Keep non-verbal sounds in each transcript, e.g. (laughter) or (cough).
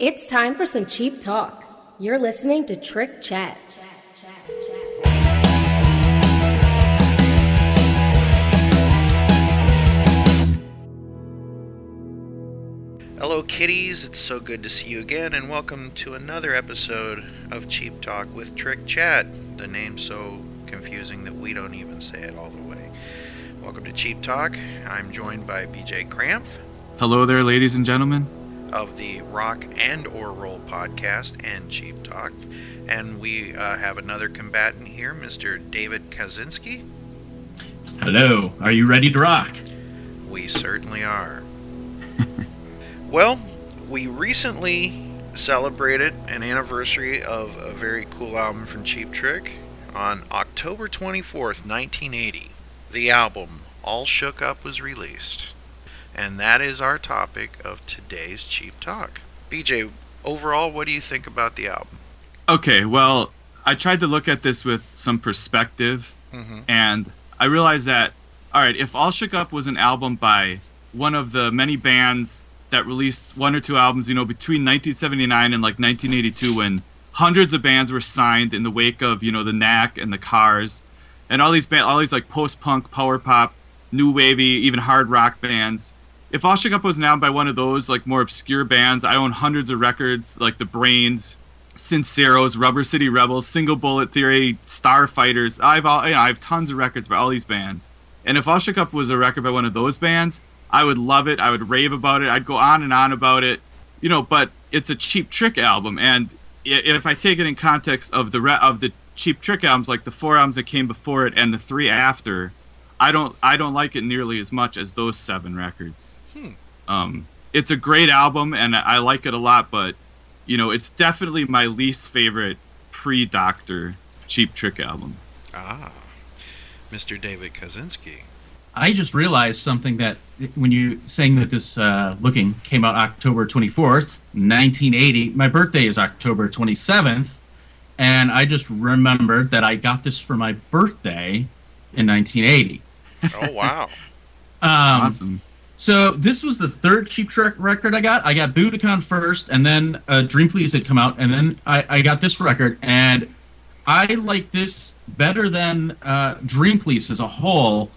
It's time for some cheap talk. You're listening to Trick Chat. Hello, kitties. It's so good to see you again, and welcome to another episode of Cheap Talk with Trick Chat. The name's so confusing that we don't even say it all the way. Welcome to Cheap Talk. I'm joined by BJ Cramp Hello there, ladies and gentlemen. Of the Rock and or Roll podcast and Cheap Talk, and we uh, have another combatant here, Mr. David Kaczynski. Hello, are you ready to rock? We certainly are. (laughs) well, we recently celebrated an anniversary of a very cool album from Cheap Trick on October 24th, 1980. The album All Shook Up was released. And that is our topic of today's Cheap Talk. BJ, overall, what do you think about the album? Okay, well, I tried to look at this with some perspective, Mm-hmm. and I realized that, all right, if All Shook Up was an album by one of the many bands that released one or two albums, you know, between 1979 and like 1982, when hundreds of bands were signed in the wake of, you know, the Knack and the Cars, and all these band, all these like post-punk, power pop, new wavy, even hard rock bands. If All Shook Up was album by one of those like more obscure bands, I own hundreds of records like The Brains, Sinceros, Rubber City Rebels, Single Bullet Theory, Starfighters. I've all, you know, I have tons of records by all these bands. And if Shook was a record by one of those bands, I would love it. I would rave about it. I'd go on and on about it. You know, but it's a Cheap Trick album, and if I take it in context of the re- of the Cheap Trick albums, like the four albums that came before it and the three after, I don't I don't like it nearly as much as those seven records. Hmm. Um, it's a great album, and I like it a lot, but you know, it's definitely my least favorite pre-Doctor Cheap Trick album. Ah, Mr. David Kaczynski. I just realized something that when you saying that this uh, looking came out October 24th, 1980, my birthday is October 27th, and I just remembered that I got this for my birthday in 1980. Oh, wow. Um, awesome. So this was the third Cheap Trick record I got. I got Budokan first, and then uh, Dream Police had come out, and then I, I got this record, and I like this better than uh, Dream Police as a whole.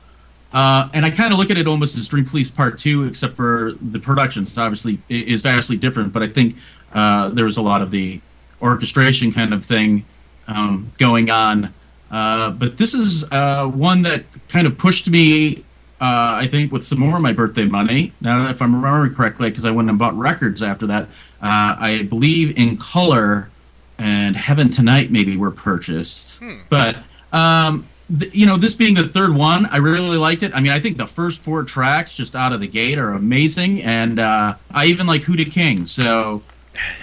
Uh, and I kind of look at it almost as Dream Police Part Two, except for the production. So obviously i- is vastly different. But I think uh, there was a lot of the orchestration kind of thing um, going on. Uh, but this is uh, one that kind of pushed me uh, I think with some more of my birthday money. Now, if I'm remembering correctly, because I went and bought records after that, uh, I believe in color and Heaven Tonight maybe were purchased. Hmm. But um, th- you know, this being the third one, I really liked it. I mean, I think the first four tracks just out of the gate are amazing, and uh, I even like Who D' King. So.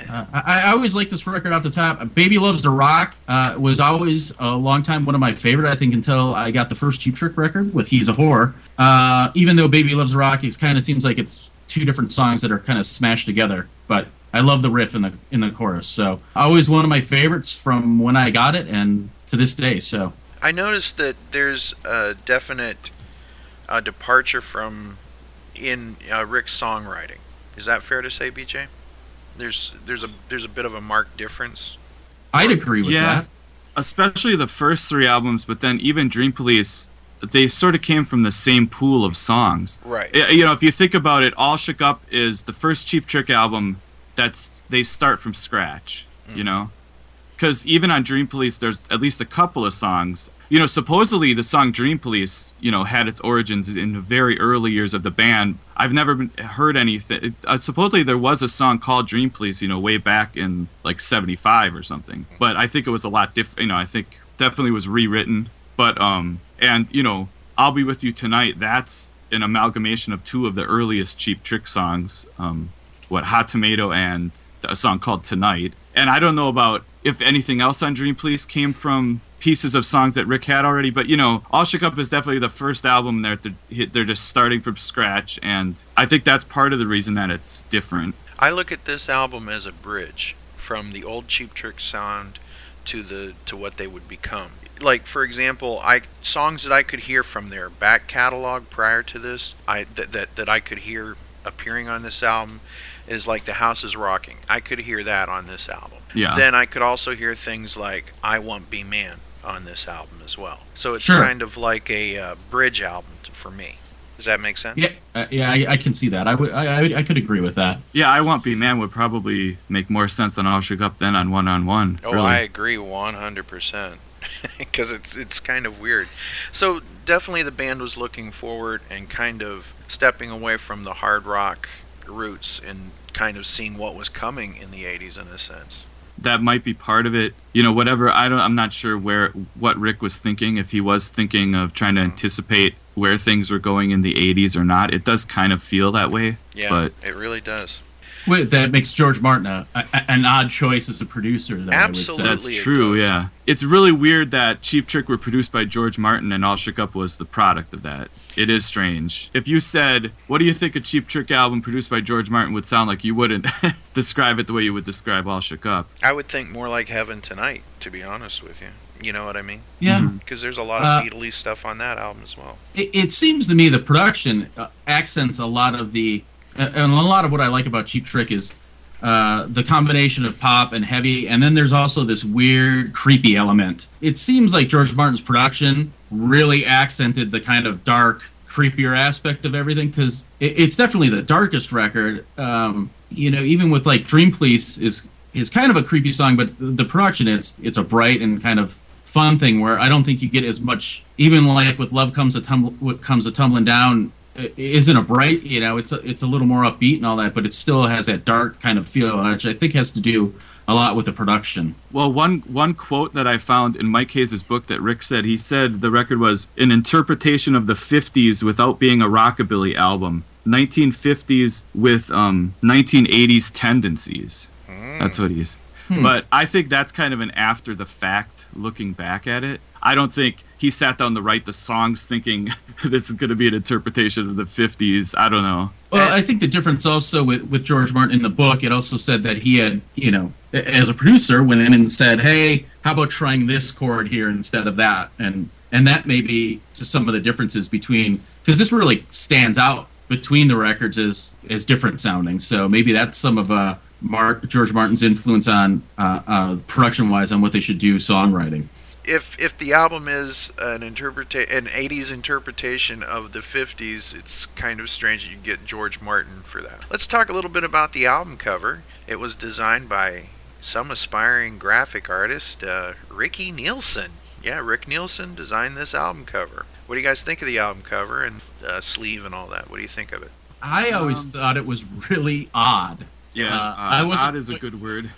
Uh, I, I always like this record off the top. Baby Loves to Rock uh, was always a long time one of my favorite. I think until I got the first Cheap Trick record with He's a Whore. Uh, even though Baby Loves Rock, it kind of seems like it's two different songs that are kind of smashed together. But I love the riff in the in the chorus. So always one of my favorites from when I got it and to this day. So I noticed that there's a definite uh, departure from in uh, Rick's songwriting. Is that fair to say, BJ? There's there's a there's a bit of a marked difference. I'd agree with Yeah. that. Especially the first three albums, but then even Dream Police, they sort of came from the same pool of songs. Right. You know, if you think about it, All Shook Up is the first Cheap Trick album that's they start from scratch. You mm-hmm. know, because even on Dream Police, there's at least a couple of songs. You know, supposedly the song Dream Police, you know, had its origins in the very early years of the band. I've never been, heard anything. Uh, supposedly there was a song called Dream Police, you know, way back in like '75 or something. But I think it was a lot different. You know, I think definitely was rewritten. But um, and you know, I'll be with you tonight. That's an amalgamation of two of the earliest Cheap Trick songs. Um, what Hot Tomato and a song called Tonight. And I don't know about if anything else on Dream Police came from pieces of songs that Rick had already, but you know, All Shook Up is definitely the first album that they're, they're just starting from scratch, and I think that's part of the reason that it's different. I look at this album as a bridge from the old Cheap Trick sound to the to what they would become. Like for example, I songs that I could hear from their back catalog prior to this, I that that, that I could hear appearing on this album is like The House is Rocking. I could hear that on this album. Yeah. Then I could also hear things like I Want Be Man on this album as well. So it's Sure. kind of like a uh, bridge album for me. Does that make sense? Yeah, uh, yeah, I, I can see that. I would, I, I, I could agree with that. Yeah, I Want Be Man would probably make more sense on All Shook Up than on One on One. Oh, I agree 100%. Because (laughs) it's, it's kind of weird. So, definitely the band was looking forward and kind of stepping away from the hard rock roots and kind of seeing what was coming in the 80s in a sense. That might be part of it. You know, whatever. I don't. I'm not sure where what Rick was thinking. If he was thinking of trying to mm-hmm. anticipate where things were going in the '80s or not, it does kind of feel that way. Yeah, But it really does. Wait, that makes George Martin a, a, an odd choice as a producer. Though, Absolutely. I would that's say. it true. does. Yeah, it's really weird that Cheap Trick were produced by George Martin and All Shook Up was the product of that. It is strange. If you said, "What do you think a Cheap Trick album produced by George Martin would sound like?" You wouldn't (laughs) describe it the way you would describe All Shook Up. I would think more like Heaven Tonight, to be honest with you. You know what I mean? Yeah. Because there's a lot of Uh, Beatles stuff on that album as well. it, it seems to me the production uh, accents a lot of the and a lot of what I like about Cheap Trick is uh, the combination of pop and heavy, and then there's also this weird, creepy element. It seems like George Martin's production really accented the kind of dark, creepier aspect of everything because it, it's definitely the darkest record. Um, you know, even with like Dream Police is is kind of a creepy song, but the production it's it's a bright and kind of fun thing where I don't think you get as much. Even like with Love Comes a Tumble, comes a tumbling down, isn't a bright. You know, it's a, it's a little more upbeat and all that, but it still has that dark kind of feel, which I think has to do a lot with the production. Well, one one quote that I found in Mike Hayes' book that Rick said, he said the record was an interpretation of the 50s without being a rockabilly album. 1950s with um, 1980s tendencies. That's what he's. But I think that's kind of an after the fact looking back at it. I don't think he sat down to write the songs thinking (laughs) this is going to be an interpretation of the 50s. I don't know. Well, I think the difference also with, with George Martin in the book, it also said that he had, you know, as a producer, went in and said, "Hey, how about trying this chord here instead of that?" And and that may be just some of the differences between because this really stands out between the records as as different sounding. So maybe that's some of uh, Mark George Martin's influence on uh, uh, production wise on what they should do songwriting. If if the album is an interpreta- an 80s interpretation of the 50s, it's kind of strange that you get George Martin for that. Let's talk a little bit about the album cover. It was designed by some aspiring graphic artist, uh, Ricky Nielsen. Yeah, Rick Nielsen designed this album cover. What do you guys think of the album cover and uh, sleeve and all that? What do you think of it? I always Um, thought it was really odd. Yeah, Uh, it's I odd. wasn't odd is a good word.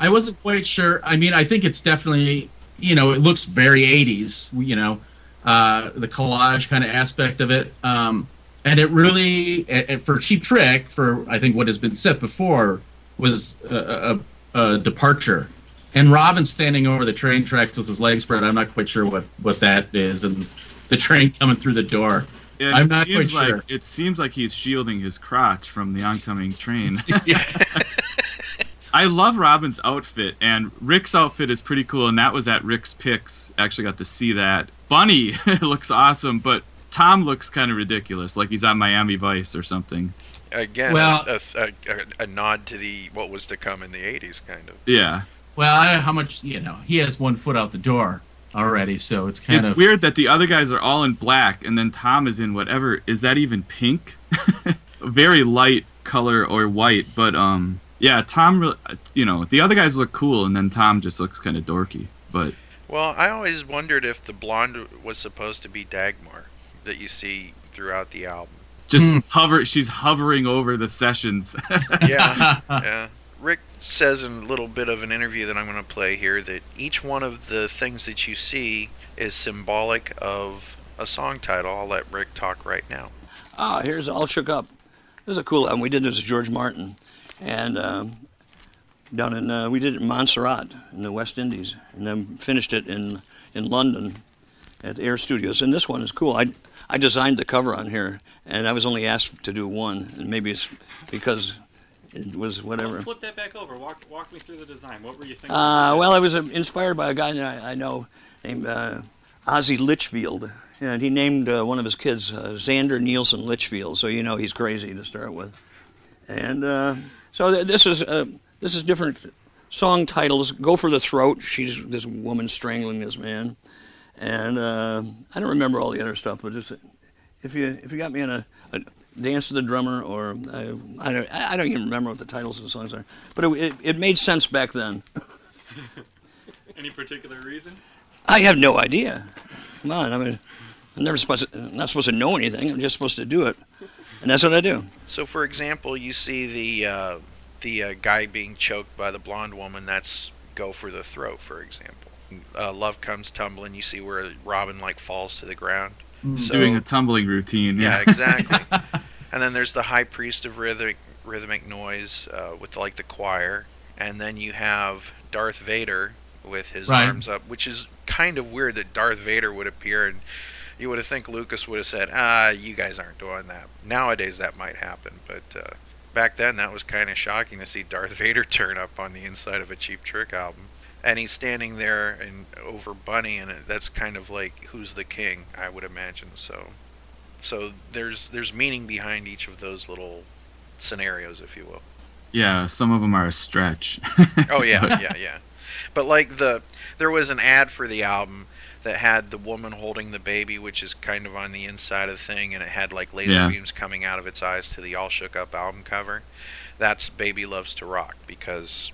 I wasn't quite sure. I mean, I think it's definitely, you know, it looks very 80s, you know, uh, the collage kind of aspect of it. Um, and it really, for Cheap Trick, for I think what has been said before, was a, a, a departure. And Robin standing over the train tracks with his legs spread, I'm not quite sure what, what that is. And the train coming through the door. It I'm not quite like sure. it seems like he's shielding his crotch from the oncoming train. (laughs) (laughs) Yeah. I love Robin's outfit, and Rick's outfit is pretty cool, and that was at Rick's Picks. Actually, got to see that. Bunny (laughs) looks awesome, but Tom looks kind of ridiculous, like he's on Miami Vice or something. Again, Well- a, a, a, a nod to the what was to come in the 80s, kind of. Yeah, Well, I don't know how much, you know, he has one foot out the door already. So it's kind it's of. It's weird that the other guys are all in black, and then Tom is in whatever. Is that even pink? (laughs) Very light color or white, but um, yeah, Tom. You know, the other guys look cool, and then Tom just looks kind of dorky. But Well, I always wondered if the blonde was supposed to be Dagmar that you see throughout the album. just Hmm. hover. She's hovering over the sessions. Yeah, (laughs) yeah. Rick says in a little bit of an interview that I'm going to play here that each one of the things that you see is symbolic of a song title. I'll let Rick talk right now. Ah, here's All Shook Up. This is a cool album. We did this with George Martin, and um, down in uh, we did it in Montserrat in the West Indies, and then finished it in in London at Air Studios. And this one is cool. I I designed the cover on here, and I was only asked to do one, and maybe it's because it was whatever. Let's flip that back over. Walk, walk me through the design. What were you thinking? Uh, well, I was uh, inspired by a guy that I, I know named uh, Ozzy Litchfield, and he named uh, one of his kids uh, Xander Nielsen Litchfield, so you know he's crazy to start with. And uh, so th- this is uh, this is different song titles. Go for the throat. She's this woman strangling this man, and uh, I don't remember all the other stuff, but just if you if you got me in a, a dance to the drummer or I, I don't I don't even remember what the titles of the songs are, but it, it, it made sense back then. (laughs) Any particular reason? I have no idea. Come on, I mean, I'm never supposed to, I'm not supposed to know anything. I'm just supposed to do it, and that's what I do. So, for example, you see the uh, the uh, guy being choked by the blonde woman. That's "Go for the Throat," for example. Uh, Love comes tumbling. You see where Robin like falls to the ground. So- Doing a tumbling routine. yeah, Yeah. exactly. (laughs) and then there's the High Priest of Rhythmic Rhythmic Noise uh, with like the choir, and then you have Darth Vader with his Right. arms up, which is kind of weird that Darth Vader would appear and. You would have think Lucas would have said, "Ah, you guys aren't doing that." Nowadays, that might happen, but uh, back then, that was kind of shocking to see Darth (laughs) Vader turn up on the inside of a Cheap Trick album, and he's standing there and over Bunny, and that's kind of like who's the king, I would imagine. So, so there's there's meaning behind each of those little scenarios, if you will. Yeah, some of them are a stretch. Oh yeah, (laughs) yeah, yeah. But like the there was an ad for the album that had the woman holding the baby, which is kind of on the inside of the thing, and it had like laser Yeah. beams coming out of its eyes to the All Shook Up album cover. That's Baby Loves to Rock because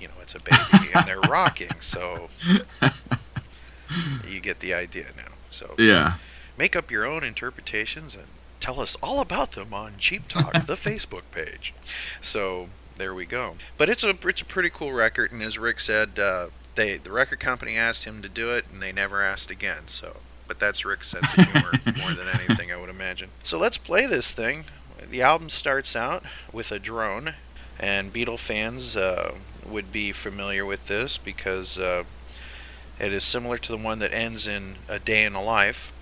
you know it's a baby and they're (laughs) rocking, so (laughs) you get the idea now. So yeah. make up your own interpretations and tell us all about them on Cheap Talk, the (laughs) Facebook page. So there we go. But it's a it's a pretty cool record, and as Rick said, uh, they the record company asked him to do it, and they never asked again. So, but that's Rick's sense of humor (laughs) more than anything, I would imagine. So let's play this thing. The album starts out with a drone, and Beatle fans uh, would be familiar with this because uh, it is similar to the one that ends in A Day in a Life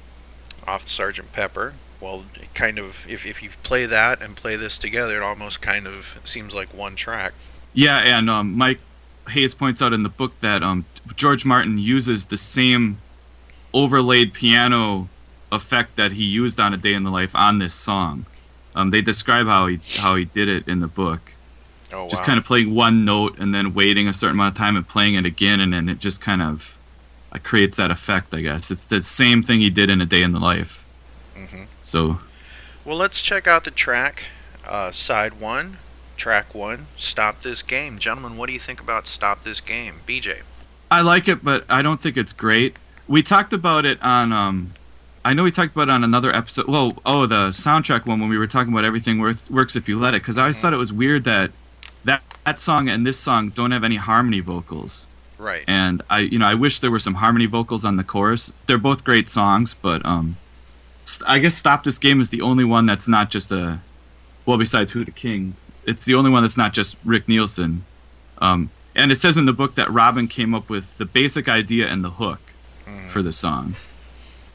off Sergeant Pepper. Well, it kind of if if you play that and play this together, it almost kind of seems like one track. Yeah, and um, Mike Hayes points out in the book that um, George Martin uses the same overlaid piano effect that he used on A Day in the Life on this song. Um, they describe how he how he did it in the book. Oh wow! Just kind of playing one note and then waiting a certain amount of time and playing it again, and then it just kind of uh, creates that effect. I guess it's the same thing he did in A Day in the Life. Mhm. So Well, let's check out the track. Uh, side one, track one. Stop this game, gentlemen. What do you think about Stop This Game, BJ? I like it, but I don't think it's great. We talked about it on um I know we talked about it on another episode. Well, oh, the soundtrack one when we were talking about everything works, works if you let it cuz I always thought it was weird that that that song and this song don't have any harmony vocals. Right. And I you know, I wish there were some harmony vocals on the chorus. They're both great songs, but um I guess Stop This Game is the only one that's not just a well besides Who the King. It's the only one that's not just Rick Nielsen. Um and it says in the book that Robin came up with the basic idea and the hook for the song.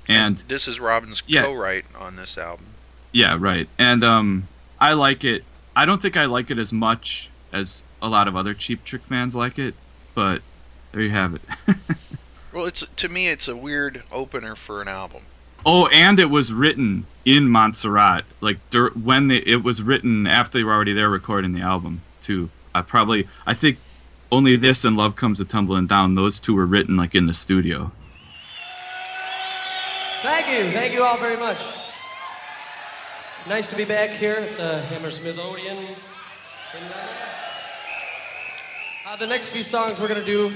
And this is Robin's Yeah. co-write on this album. yeah, right. And um I like it. I don't think I like it as much as a lot of other Cheap Trick fans like it, but there you have it. (laughs) Well, it's to me, it's a weird opener for an album. Oh, and it was written in Montserrat, like dur- when they, it was written after they were already there recording the album too. I probably I think only this and Love Comes a Tumbling Down. Those two were written like in the studio. Thank you. Thank you all very much. Nice to be back here at the Hammersmith Odeon. uh, the next few songs we're to do,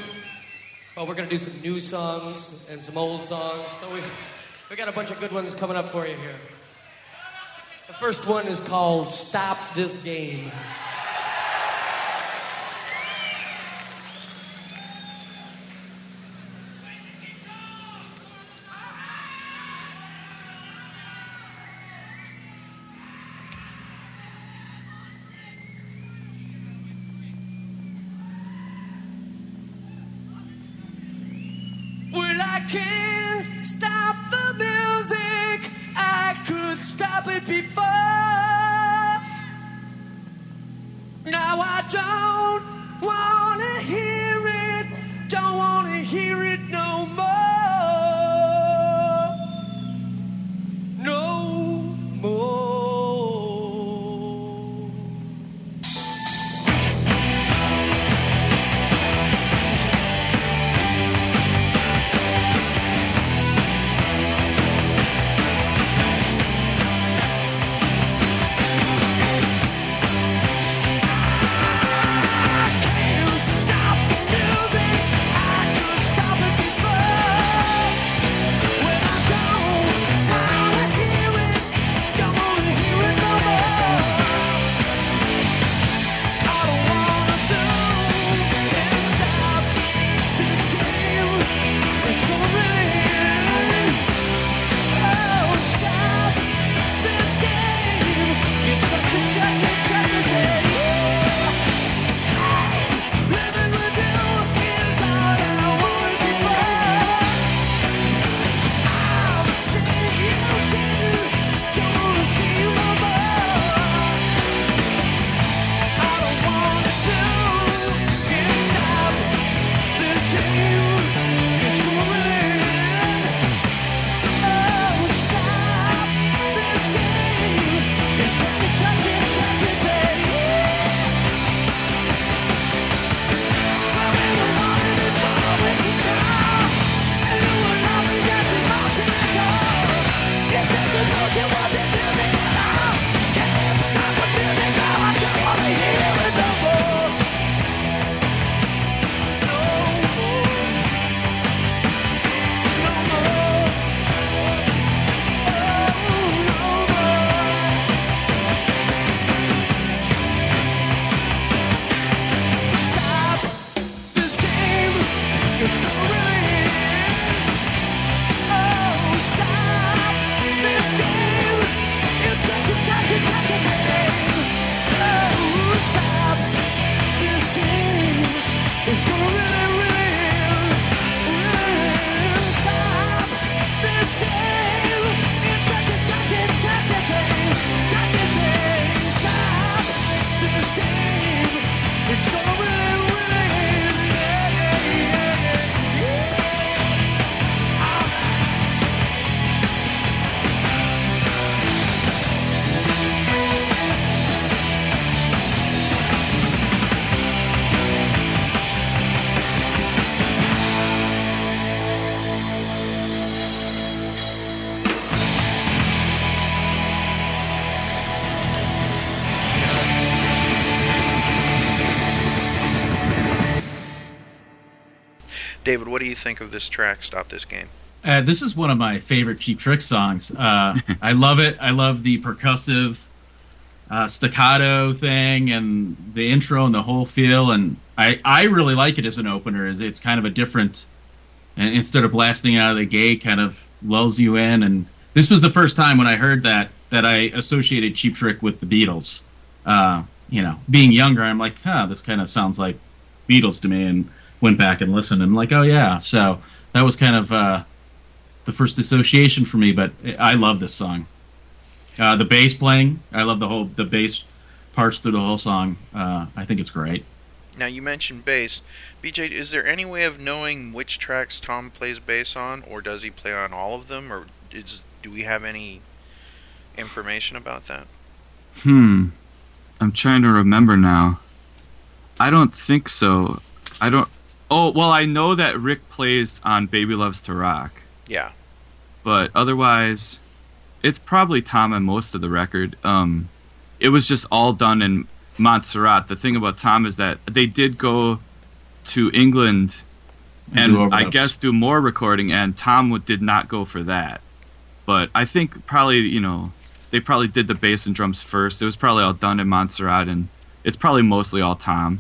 well, we're to do some new songs and some old songs. So we, we got a bunch of good ones coming up for you here. The first one is called Stop This Game. Well, I can't stop the stop it before. Now I don't do you think of this track? Stop this game. Uh, this is one of my favorite Cheap Trick songs. Uh, (laughs) I love it. I love the percussive uh, staccato thing and the intro and the whole feel. And I, I really like it as an opener. Is it's kind of a different, instead of blasting out of the gate, kind of lulls you in. And this was the first time when I heard that that I associated Cheap Trick with the Beatles. Uh, you know, being younger, I'm like, huh, this kind of sounds like Beatles to me, and went back and listened, and I'm like, oh yeah. So that was kind of uh, the first association for me. But I love this song. Uh, the bass playing, I love the whole the bass parts through the whole song. Uh, I think it's great. Now you mentioned bass. BJ, is there any way of knowing which tracks Tom plays bass on, or does he play on all of them, or is do we have any information about that? Hmm. I'm trying to remember now. I don't think so. I don't. Oh well, I know that Rick plays on "Baby Loves to Rock," Yeah. but otherwise, it's probably Tom on most of the record. Um, it was just all done in Montserrat. The thing about Tom is that they did go to England And and I guess do more recording, and Tom did not go for that. But I think probably you know they probably did the bass and drums first. It was probably all done in Montserrat, and it's probably mostly all Tom.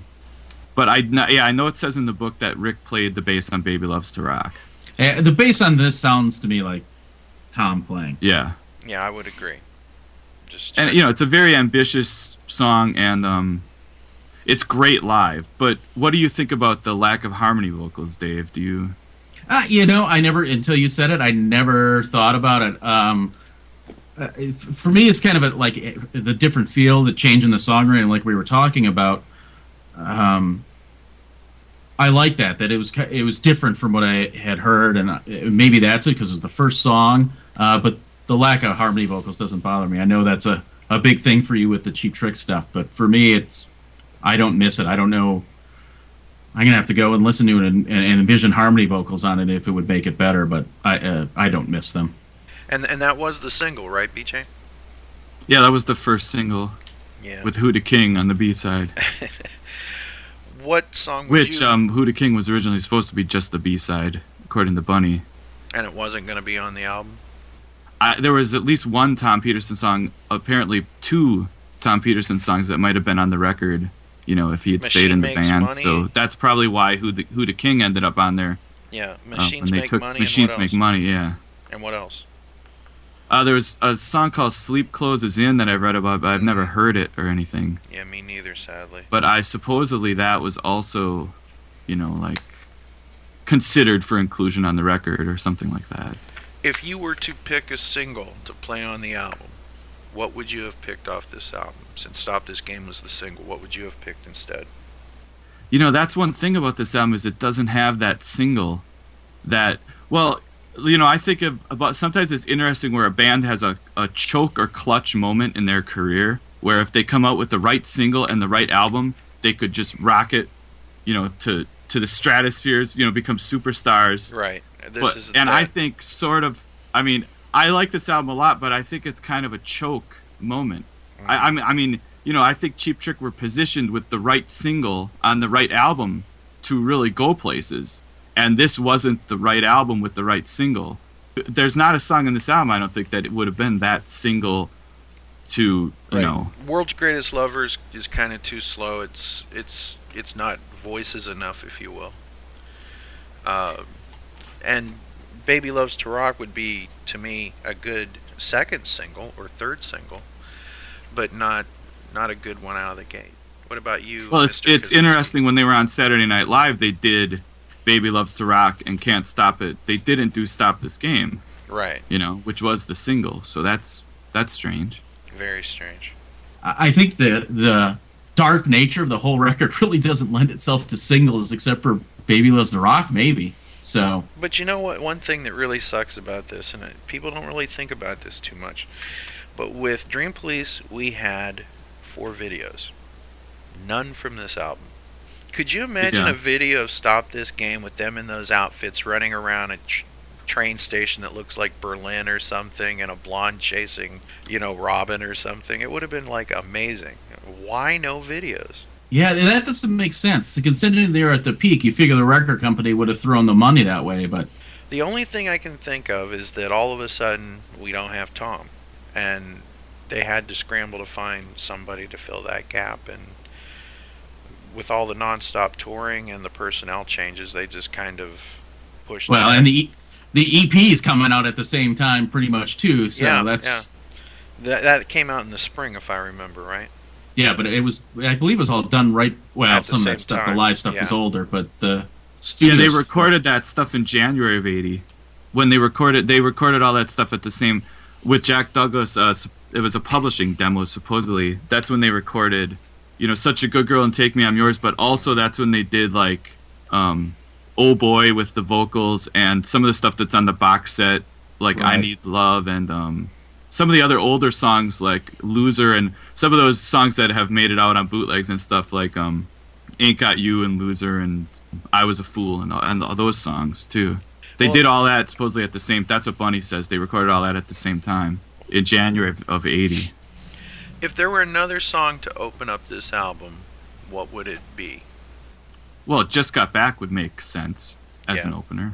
But I yeah I know it says in the book that Rick played the bass on "Baby Loves to Rock." Uh, the bass on this sounds to me like Tom playing. Yeah, Yeah, I would agree. Just and you know it's a very ambitious song, and um, it's great live. But what do you think about the lack of harmony vocals, Dave? Do you? Uh, you know, I never until you said it, I never thought about it. Um, uh, for me, it's kind of a, like eh, the different feel, the change in the songwriting, like we were talking about. Um, I like that that it was it was different from what I had heard, and uh, maybe that's it because it was the first song. Uh, but the lack of harmony vocals doesn't bother me. I know that's a, a big thing for you with the cheap trick stuff, but for me, it's I don't miss it. I don't know. I'm gonna have to go and listen to it and, and, and envision harmony vocals on it if it would make it better. But I uh, I don't miss them. and and that was the single, right, BJ? Yeah, that was the first single Yeah. with Who D' King on the B side. (laughs) what song Which you? um, Who D' King was originally supposed to be just the B side, according to Bunny. and it wasn't going to be on the album. I, there was at least one Tom Petersson song, apparently two Tom Petersson songs that might have been on the record. You know, if he had stayed in the band. Money. So that's probably why Huda, Who D' King ended up on there. Yeah, uh, machines they make took money. Machines Make? Money. Yeah. And what else? Uh, there was a song called "Sleep Closes In" that I read about, but I've never heard it or anything. Yeah, me neither, sadly. But I supposedly that was also, you know, like considered for inclusion on the record or something like that. If you were to pick a single to play on the album, what would you have picked off this album? Since "Stop This Game" was the single, what would you have picked instead? You know, that's one thing about this album is it doesn't have that single that well, you know, I think of about sometimes it's interesting where a band has a, a choke or clutch moment in their career where if they come out with the right single and the right album, they could just rock it, you know, to to the stratospheres, you know, become superstars. Right. This But- is and I think sort of I mean, I like this album a lot, but I think it's kind of a choke moment. I, mm. I mean I mean, you know, I think Cheap Trick were positioned with the right single on the right album to really go places. And this wasn't the right album with the right single. There's not a song in this album I don't think that it would have been that single to, you Right. know, World's Greatest Lovers is kind of too slow. It's it's it's not voices enough, if you will. Uh, and Baby Loves to Rock would be to me a good second single or third single, but not not a good one out of the gate. What about you? Well, it's Mr. it's Kaczynski? interesting when they were on Saturday Night Live, they did "Baby Loves to Rock" and "Can't Stop It." They didn't do "Stop This Game," Right. you know, which was the single. So that's that's strange. Very strange. I I think the the dark nature of the whole (laughs) record really doesn't lend itself to singles, except for "Baby Loves the Rock," maybe. So But you know what? One thing that really sucks about this, and people don't really think about this too much, but with Dream Police, we had four videos. None from this album. Could you imagine Yeah. a video of Stop This Game with them in those outfits running around a tr- train station that looks like Berlin or something and a blonde chasing, you know, Robin or something? It would have been like amazing. Why no videos? Yeah, that doesn't make sense. Considering they're at the peak, you figure the record company would have thrown the money that way, but The only thing I can think of is that all of a sudden we don't have Tom, and they had to scramble to find somebody to fill that gap. And with all the nonstop touring and the personnel changes, they just kind of pushed. well, and the E- the EP is coming out at the same time, pretty much too. So Yeah, that's yeah. that that came out in the spring, if I remember right. Yeah, but it was I believe it was all done right. Well, At some of that stuff, time, the live stuff yeah. was older, but the Yeah, they recorded that stuff in January of '80. When they recorded, they recorded all that stuff at the same with Jack Douglas. Uh, it was a publishing demo, supposedly. That's when they recorded, you know, "Such a Good Girl" and "Take Me I'm Yours." But also, that's when they did like, um, "Oh Boy" with the vocals and some of the stuff that's on the box set, like "I Need Love" and um, some of the other older songs like "Loser" and some of those songs that have made it out on bootlegs and stuff like um, "Ain't Got You" and "Loser" and "I Was a Fool" and and all those songs too. They Well- did all that supposedly at the same. That's what Bunny says. They recorded all that at the same time in January of, of '80. If there were another song to open up this album, what would it be? Well, just got back would make sense as Yeah. an opener.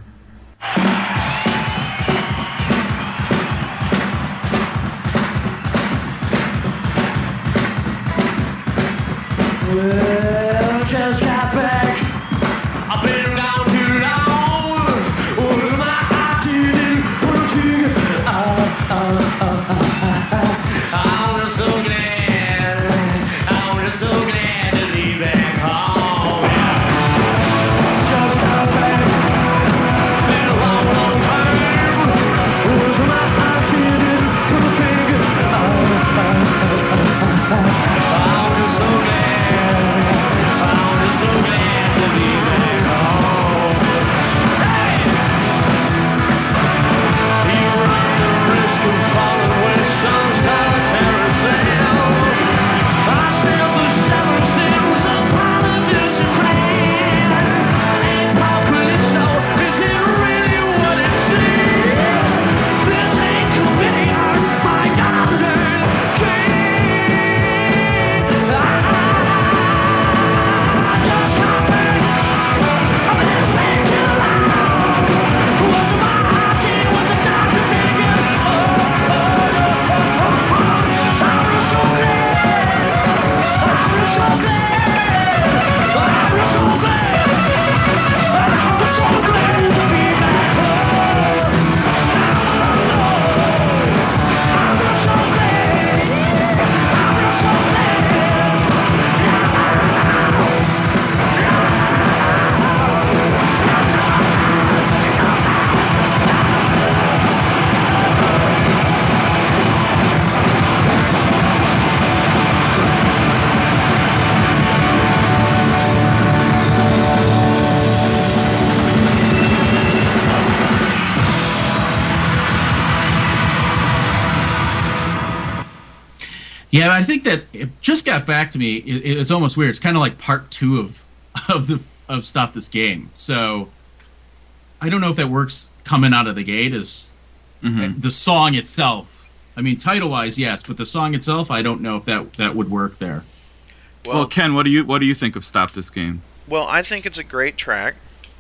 Yeah, I think that it just got back to me. It, it's almost weird. It's kind of like part two of (laughs) of the of stop this game. So I don't know if that works coming out of the gate as Mhm. the song itself. I mean, title wise, yes, but the song itself, I don't know if that that would work there. Well, Well, Ken, what do you what do you think of "Stop This Game"? well, I think it's a great track.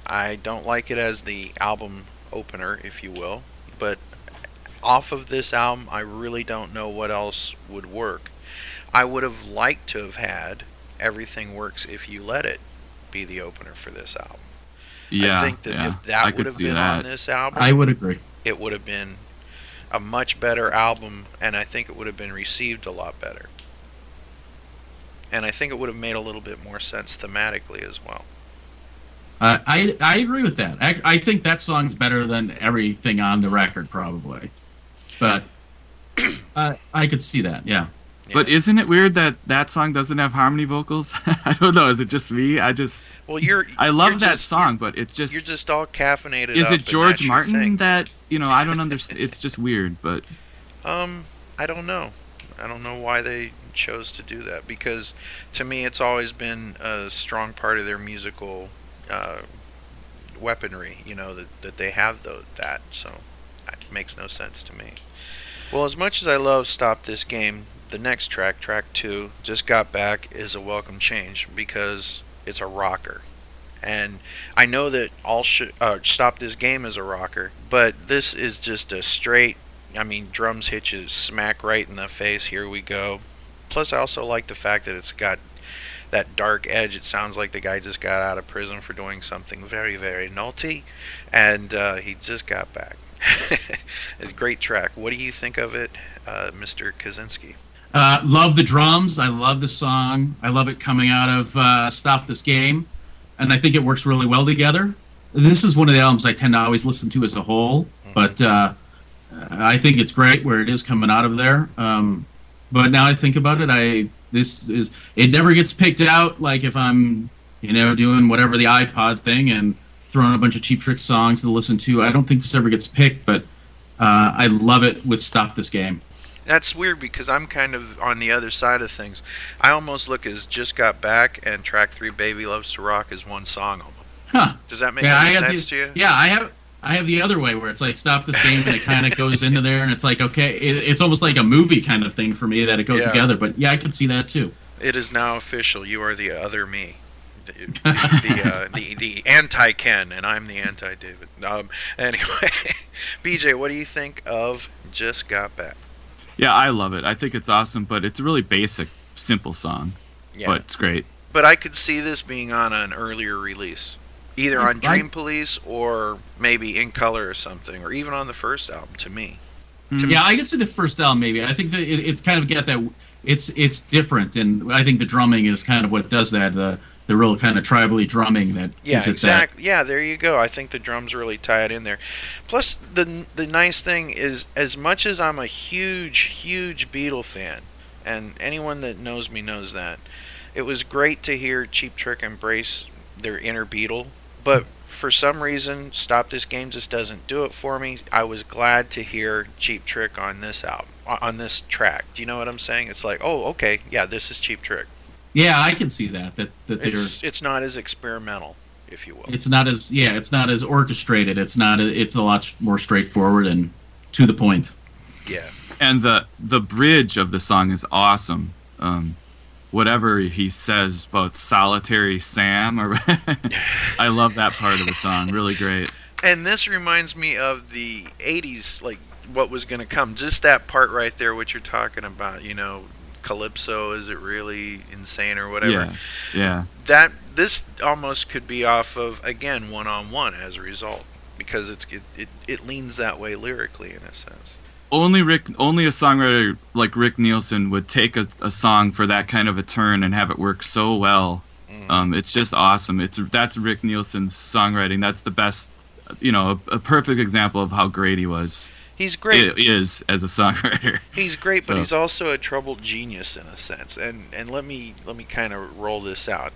I don't like it as the album opener, if you will, but off of this album, I really don't know what else would work. I would have liked to have had "Everything Works If You Let It" be the opener for this album. Yeah, I think that yeah, if that I would have been that. on this album, I would agree. it would have been a much better album, and I think it would have been received a lot better. And I think it would have made a little bit more sense thematically as well. Uh, I I agree with that. I, I think that song's better than everything on the record, probably. But (clears throat) uh, I could see that. Yeah. But isn't it weird that that song doesn't have harmony vocals? (laughs) I don't know. Is it just me? I just Well, you're. I love you're that just- song, but it's just You're just all caffeinated. is up it George Martin that you know? I don't understand. (laughs) it's just weird, but Um, I don't know. I don't know why they chose to do that because to me it's always been a strong part of their musical uh, weaponry. You know that that they have tho- that, so it makes no sense to me. Well, as much as I love Stop This Game, the next track, track two, Just Got Back, is a welcome change because it's a rocker. And I know that all sh- uh, Stop This Game is a rocker, but this is just a straight, I mean, drums hit you smack right in the face. Here we go. Plus, I also like the fact that it's got that dark edge. It sounds like the guy just got out of prison for doing something very, very naughty, and uh, he just got back. It's a great track. What do you think of it, uh, Mr. Kaczynski? Uh, love the drums. I love the song. I love it coming out of uh, Stop This Game. And I think it works really well together. This is one of the albums I tend to always listen to as a whole. But uh, I think it's great where it is coming out of there. Um, but now I think about it, I this is it never gets picked out. Like if I'm you know doing whatever the iPod thing and throwing a bunch of cheap trick songs to listen to. I don't think this ever gets picked, but uh, I love it with Stop This Game. That's weird because I'm kind of on the other side of things. I almost look as just got back and track three, Baby Loves to Rock, as one song almost. Huh. Does that make Yeah, any sense to you? Yeah, I have. I have the other way where it's like stop this game and it kind of (laughs) goes into there and it's like okay, it, it's almost like a movie kind of thing for me that it goes Yeah. together. But yeah, I can see that too. It is now official. You are the other me. The, the, uh, the, the anti Ken, and I'm the anti David. Um, anyway, (laughs) BJ, what do you think of Just Got Back? Yeah, I love it. I think it's awesome, but it's a really basic, simple song. Yeah. But it's great. But I could see this being on an earlier release, either on Dream Police or maybe In Color or something, or even on the first album. To me, Mm. Yeah, I can see the first album maybe. I think that it, it's kind of got that it's it's different, and I think the drumming is kind of what does that. The the real kind of tribally drumming that yeah, exactly. Yeah, there you go. I think the drums really tie it in there. Plus, the the nice thing is, as much as I'm a huge, huge Beatle fan, and anyone that knows me knows that, it was great to hear Cheap Trick embrace their inner Beatle. But for some reason, Stop This Game just doesn't do it for me. I was glad to hear Cheap Trick on this album, on this track. Do you know what I'm saying? It's like, oh, okay, yeah, this is Cheap Trick. That. Yeah, I can see that. That that they're It's it's not as experimental, if you will. it's not as yeah it's not as orchestrated. It's not it's a lot more straightforward and to the point. Yeah. And the the bridge of the song is awesome. Um, whatever he says about solitary Sam, or (laughs) I love that part of the song. Really great. And this reminds me of the 80s, like what was going to come. Just that part right there, what you're talking about, you know, Calypso, is it really insane or whatever? Yeah, yeah. That This almost could be off of, again, one on one as a result. Because it's it, it, it leans that way lyrically, in a sense. Only Rick, only a songwriter like Rick Nielsen would take a, a song for that kind of a turn and have it work so well. Mhm. Um, it's just awesome. It's that's Rick Nielsen's songwriting. That's the best, you know, a, a perfect example of how great he was. He's great. Is as a songwriter. (laughs) He's great, but he's also a troubled genius in a sense. And and let me let me kind of roll this out.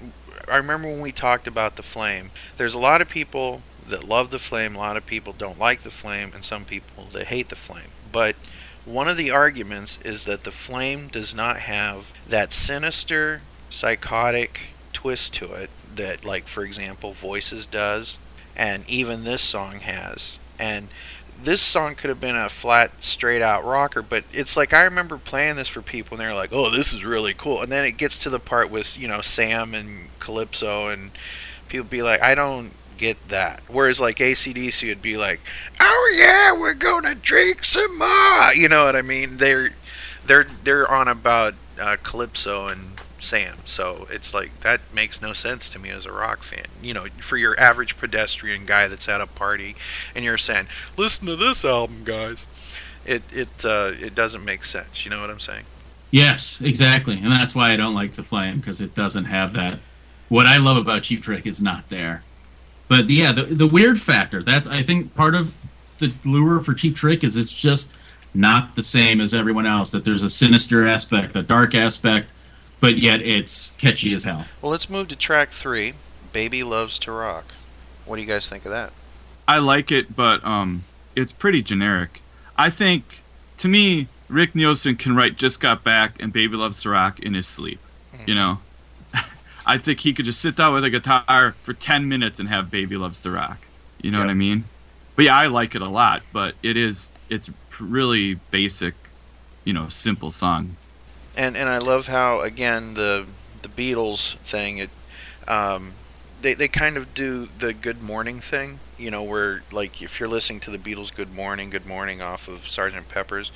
I remember when we talked about the flame. There's a lot of people that love the flame, a lot of people don't like the flame, and some people that hate the flame. But one of the arguments is that the flame does not have that sinister, psychotic twist to it that like for example Voices does and even this song has. And this song could have been a flat, straight out rocker, but it's like I remember playing this for people and they're like, "Oh, this is really cool." And then it gets to the part with you know Sam and Calypso, and people be like, "I don't get that." Whereas like ACDC would be like, "Oh yeah, we're gonna drink some more." You know what I mean? They're they're they're on about uh, Calypso and Sam, so it's like that makes no sense to me as a rock fan. You know, for your average pedestrian guy that's at a party and you're saying, "Listen to this album, guys," it it uh, it doesn't make sense. You know what I'm saying? Yes, exactly, and that's why I don't like the flame because it doesn't have that. What I love about Cheap Trick is not there. But yeah, the the weird factor. That's I think part of the lure for Cheap Trick is it's just not the same as everyone else. That there's a sinister aspect, a dark aspect, but yet it's catchy as hell. Well, let's move to track three. Baby loves to rock. What do you guys think of that? I like it, but um, it's pretty generic. I think, to me, Rick Nielsen can write "Just Got Back" and "Baby Loves to Rock" in his sleep. You know, (laughs) I think he could just sit down with a guitar for ten minutes and have "Baby Loves to Rock." You know what I mean? but yeah, I like it a lot. But it is it's really basic, you know, simple song. And and I love how again the the Beatles thing it um, they they kind of do the Good Morning thing, you know, where like if you're listening to the Beatles Good Morning, Good Morning off of Sergeant Pepper's,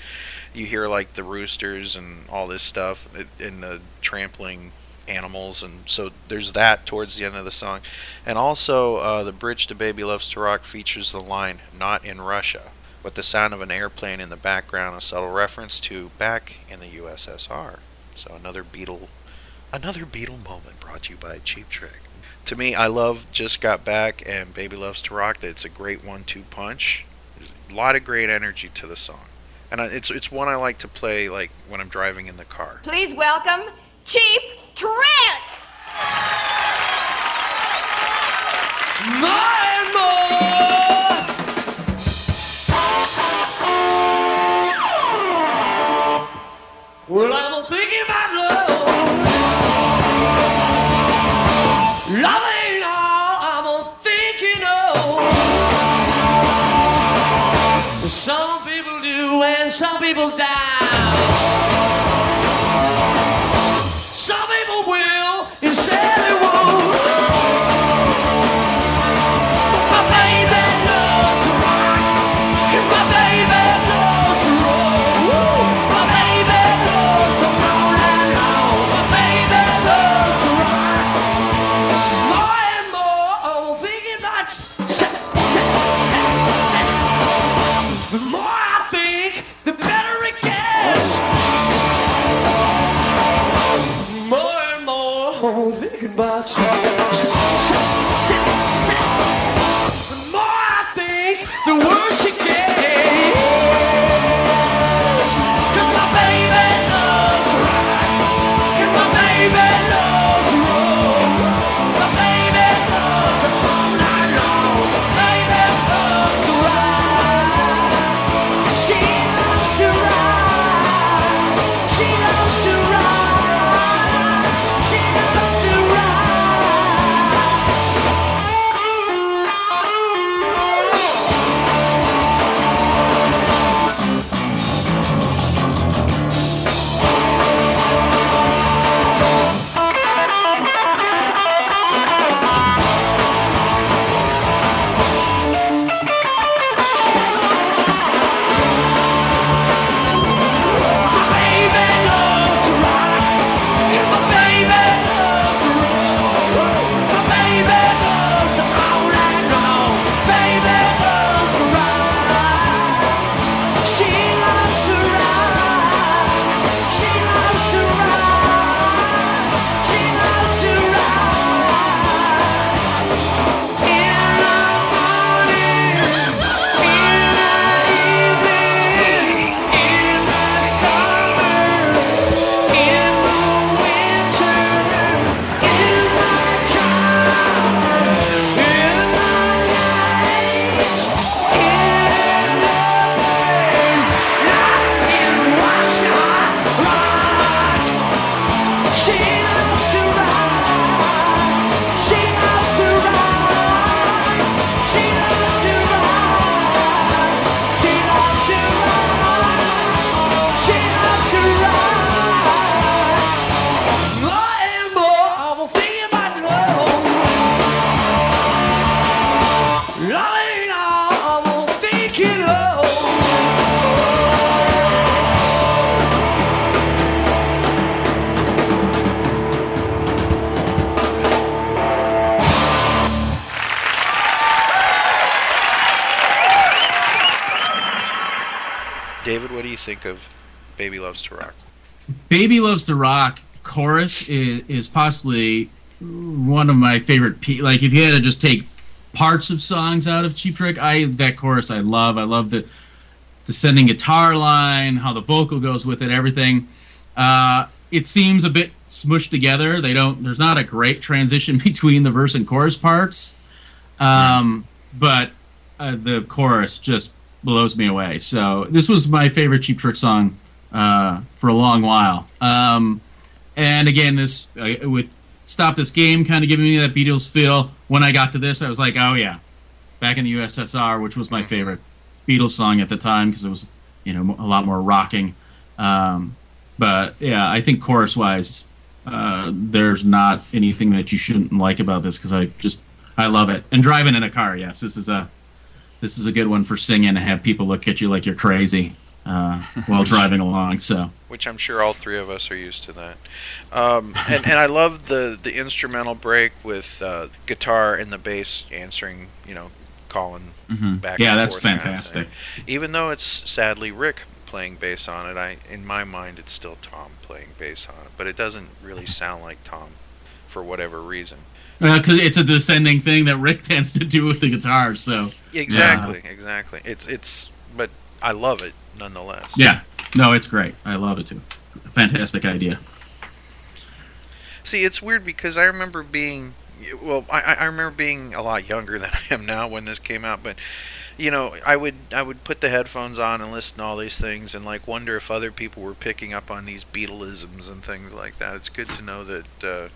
you hear like the roosters and all this stuff and the trampling animals and so there's that towards the end of the song. And also uh, the bridge to baby loves to rock features the line not in russia with the sound of an airplane in the background a subtle reference to back in the ussr so another Beatle another Beatle moment brought to you by cheap trick. To me i love just got back and baby loves to rock. It's a great one-two punch. There's a lot of great energy to the song. And I- it's it's one i like to play like when i'm driving in the car. Please welcome Cheap Trick! More and more. Well, I'm thinking about love. Love ain't all I'm thinking of. Some people do and some people die. Baby Loves to Rock chorus is, is possibly one of my favorite. Pe- like if you had to just take parts of songs out of Cheap Trick, I that chorus I love. I love the descending guitar line, how the vocal goes with it, everything. Uh, it seems a bit smushed together. They don't. There's not a great transition (laughs) between the verse and chorus parts, um, but uh, the chorus just blows me away. So this was my favorite Cheap Trick song uh, for a long while. Um, and again, this uh, with "Stop This Game" kind of giving me that Beatles feel. When I got to this, I was like, "Oh yeah, back in the USSR, which was my favorite Beatles song at the time because it was, you know, a lot more rocking. Um, but yeah, I think chorus wise, uh, there's not anything that you shouldn't like about this because I just I love it. And driving in a car, yes, this is a this is a good one for singing and have people look at you like you're crazy uh, while driving along. So which I'm sure all three of us are used to that. Um, and, and I love the, the instrumental break with uh, guitar and the bass answering, you know, calling Mhm. back. Yeah, and that's forth kind of fantastic. Even though it's sadly Rick playing bass on it, I in my mind it's still Tom playing bass on it, but it doesn't really sound like Tom for whatever reason. because it's a descending thing that Rick (laughs) tends to do with the guitar. So Exactly, exactly. It's it's, but I love it nonetheless. yeah, no, it's great. I love it too. Fantastic idea. See, it's weird because I remember being, well, I, I remember being a lot younger than (laughs) I am now when this came out, but you know, I would I would put the headphones on and listen to all these things and like wonder if other people were picking up on these Beatleisms and things like that. It's good to know that uh,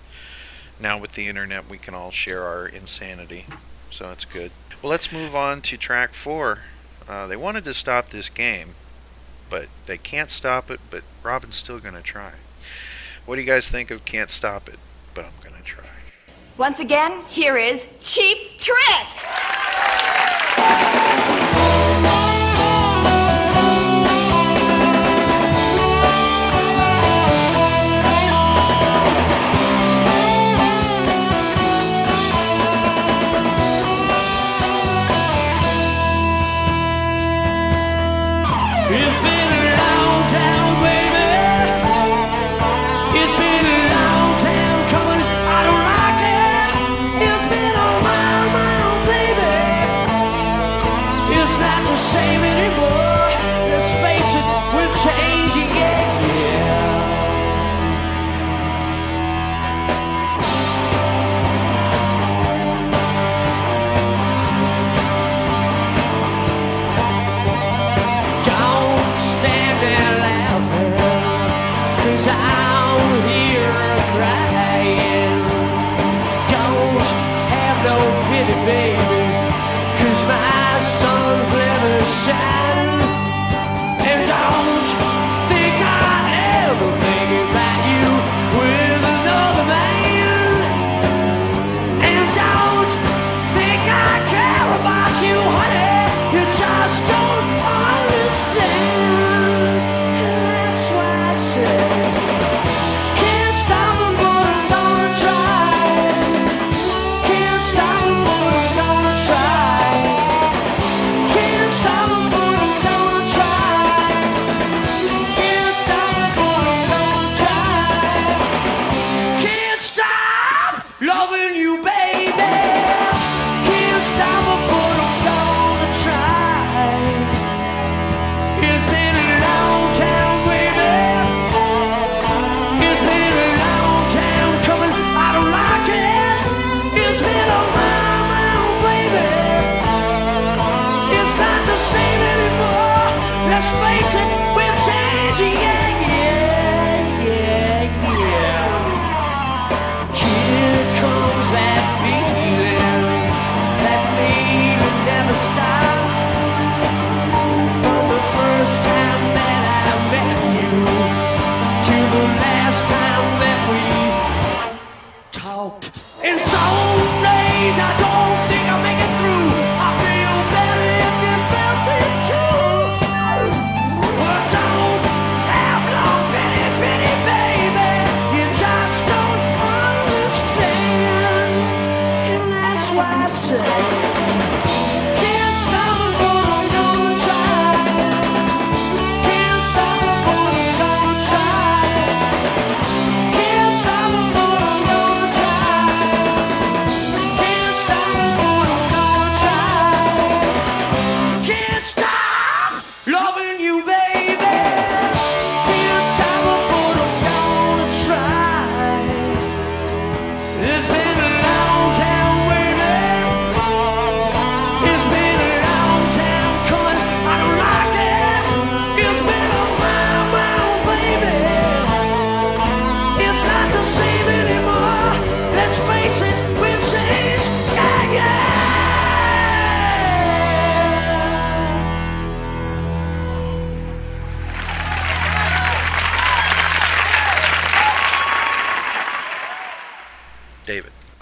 now with the internet we can all share our insanity, so it's good. Well, let's move on to track four. Uh, they wanted to stop this game, but they can't stop it. But Robin's still gonna try. What do you guys think of Can't Stop It? But I'm gonna try. Once again, here is Cheap Trick.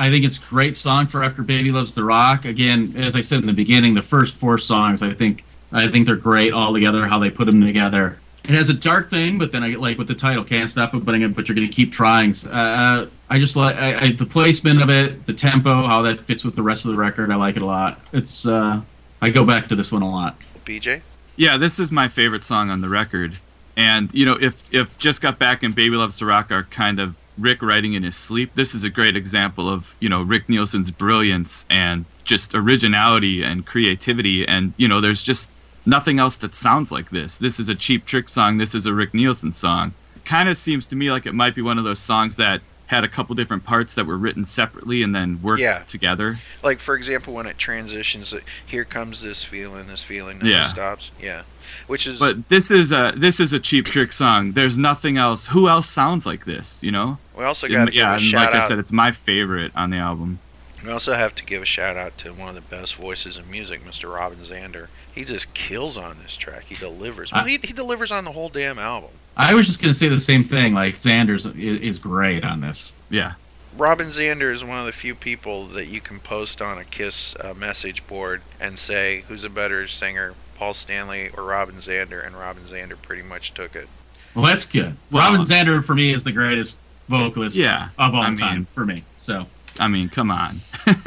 I think it's a great song for after Baby Loves the Rock. Again, as I said in the beginning, the first four songs I think I think they're great all together. How they put them together. It has a dark thing, but then I get like with the title, can't stop it, but, but you're going to keep trying. Uh, I just like I, I, the placement of it, the tempo, how that fits with the rest of the record. I like it a lot. It's uh, I go back to this one a lot. BJ. Yeah, this is my favorite song on the record. And you know, if if Just Got Back and Baby Loves to Rock are kind of Rick writing in his sleep, this is a great example of you know Rick Nielsen's brilliance and just originality and creativity. And you know, there's just nothing else that sounds like this. This is a Cheap Trick song. This is a Rick Nielsen song. It kind of seems to me like it might be one of those songs that had a couple different parts that were written separately and then worked Yeah. together. Like for example, when it transitions, here comes this feeling, this feeling never Yeah. stops. Yeah, which is But this is a this is a Cheap Trick song. There's nothing else. Who else sounds like this? You know? we also got to give yeah, a and shout like out. I said, it's my favorite on the album. We also have to give a shout out to one of the best voices in music, Mr. Robin Zander. He just kills on this track. He delivers. Well, I- he, he delivers on the whole damn album. I was just going to say the same thing. Like Zander's is, is great on this. Yeah. Robin Zander is one of the few people that you can post on a Kiss uh, message board and say who's a better singer, Paul Stanley or Robin Zander, and Robin Zander pretty much took it. Well, that's good. Well- Robin Zander for me is the greatest vocalist Yeah, of all I time mean- for me. So I mean, come on. (laughs)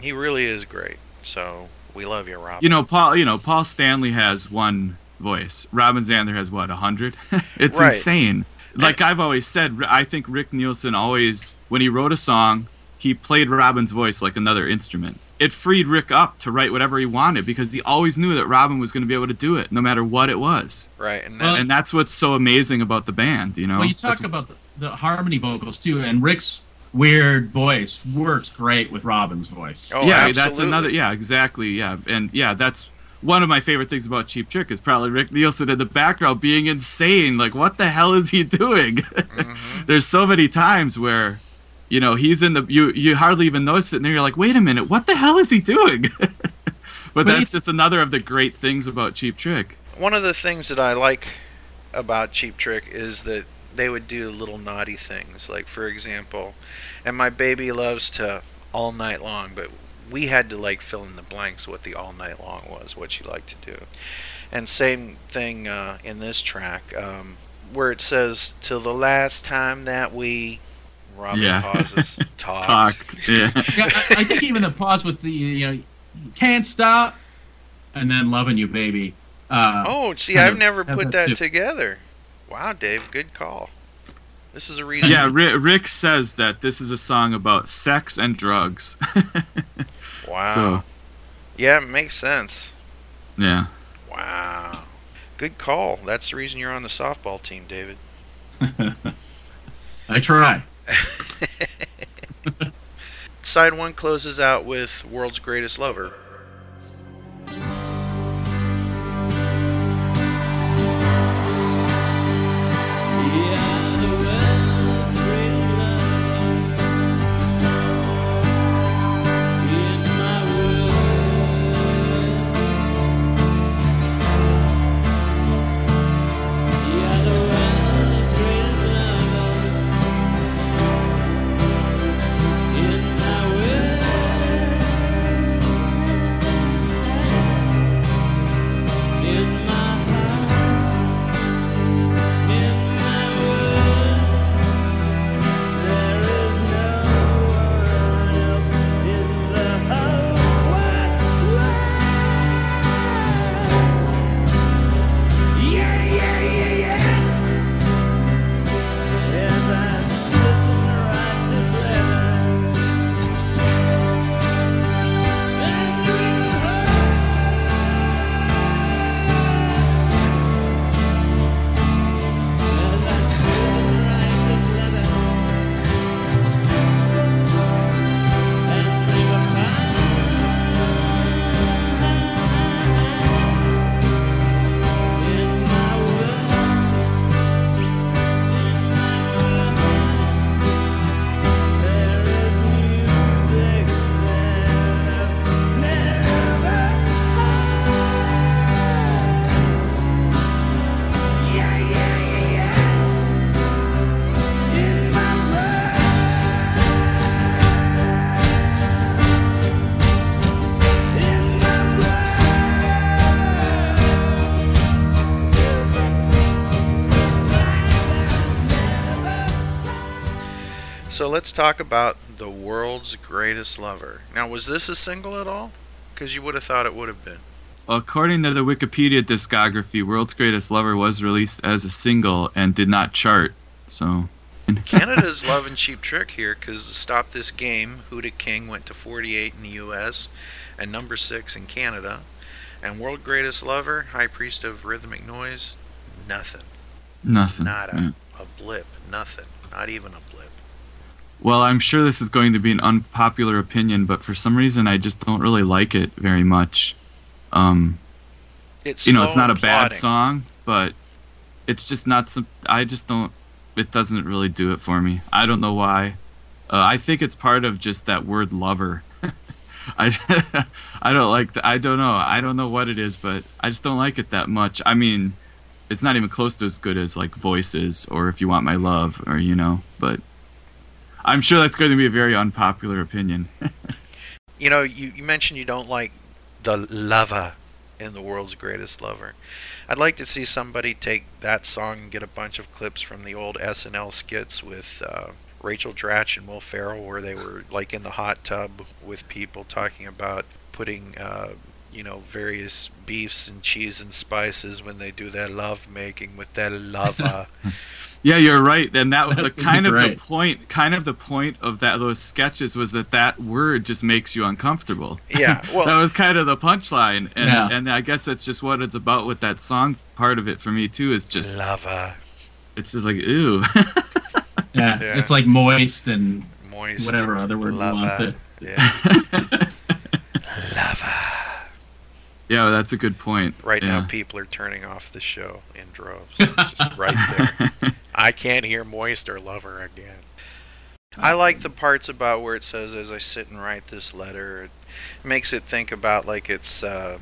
He really is great. So we love you, Robin. You know, Paul. You know, Paul Stanley has one voice. Robin Zander has what, a hundred? (laughs) it's Right. insane. Like I've always said, I think Rick Nielsen always, when he wrote a song, he played Robin's voice like another instrument. It freed Rick up to write whatever he wanted because he always knew that Robin was going to be able to do it, no matter what it was. right, and Well, And that's what's so amazing about the band. You know. well, you talk That's- about the, the harmony vocals too, and Rick's weird voice works great with Robin's voice. oh, yeah, absolutely. that's another. Yeah, exactly. Yeah, and yeah, that's one of my favorite things about Cheap Trick is probably Rick Nielsen in the background being insane. Like, what the hell is he doing? (laughs) Mhm. There's so many times where, you know, he's in the you you hardly even notice it, and then you're like, wait a minute, what the hell is he doing? (laughs) but that's just another of the great things about Cheap Trick. One of the things that I like about Cheap Trick is that they would do little naughty things. Like, for example, and my baby loves to all night long, but we had to like fill in the blanks what the all night long was, what she liked to do. And same thing uh, in this track, um, where it says, "Till the last time that we." Robin Yeah. pauses. (laughs) Talked. Talked. Yeah. yeah, I, I think even the pause with the you know can't stop, and then loving you, baby. Uh, Oh, see, I've of never put that that together. Wow, Dave, good call. This is a reason. Yeah, Rick, Rick says that this is a song about sex and drugs. (laughs) Wow. So, Yeah, it makes sense. yeah. Wow. Good call. That's the reason you're on the softball team, David. (laughs) I try. (laughs) Side one closes out with World's Greatest Lover. So let's talk about the world's greatest lover. Now, was this a single at all? Because you would have thought it would have been. According to the Wikipedia discography, World's Greatest Lover was released as a single and did not chart. So, Canada's (laughs) loving Cheap Trick here because Stop This Game, Who D' King went to 48 in the U.S. and number 6 in Canada. And World Greatest Lover, High Priest of Rhythmic Noise, nothing. nothing. Not a, Yeah. a blip. Nothing. Not even a blip. Well, I'm sure this is going to be an unpopular opinion, but for some reason I just don't really like it very much. Um, It's you know, it's not a bad plodding. song, but it's just not some. I just don't. It doesn't really do it for me. I don't know why. Uh, I think it's part of just that word lover. (laughs) I (laughs) I don't like. The, I don't know. I don't know what it is, but I just don't like it that much. I mean, it's not even close to as good as like Voices or If You Want My Love or you know. But I'm sure that's going to be a very unpopular opinion. (laughs) You know, you, you mentioned you don't like the lover in the world's greatest lover. I'd like to see somebody take that song and get a bunch of clips from the old SNL skits with uh, Rachel Dratch and Will Ferrell, where they were like in the hot tub with people talking about putting, uh, you know, various beefs and cheese and spices when they do their love making with their lover. (laughs) Yeah, you're right. And that was That's the kind of the point. Kind of the point of that those sketches was that that word just makes you uncomfortable. yeah, (laughs) well, that was kind of the punchline, and Yeah. and I guess that's just what it's about with that song. Part of it for me too is just lover, it's just like ew. (laughs) Yeah, Yeah. it's like moist and moist, whatever other word we want. lover. Yeah. (laughs) lover. yeah, that's a good point. Right yeah. now, people are turning off the show in droves. Just right there. I can't hear Moist or Lover again. I like the parts about where it says, as I sit and write this letter, it makes it think about like it's uh,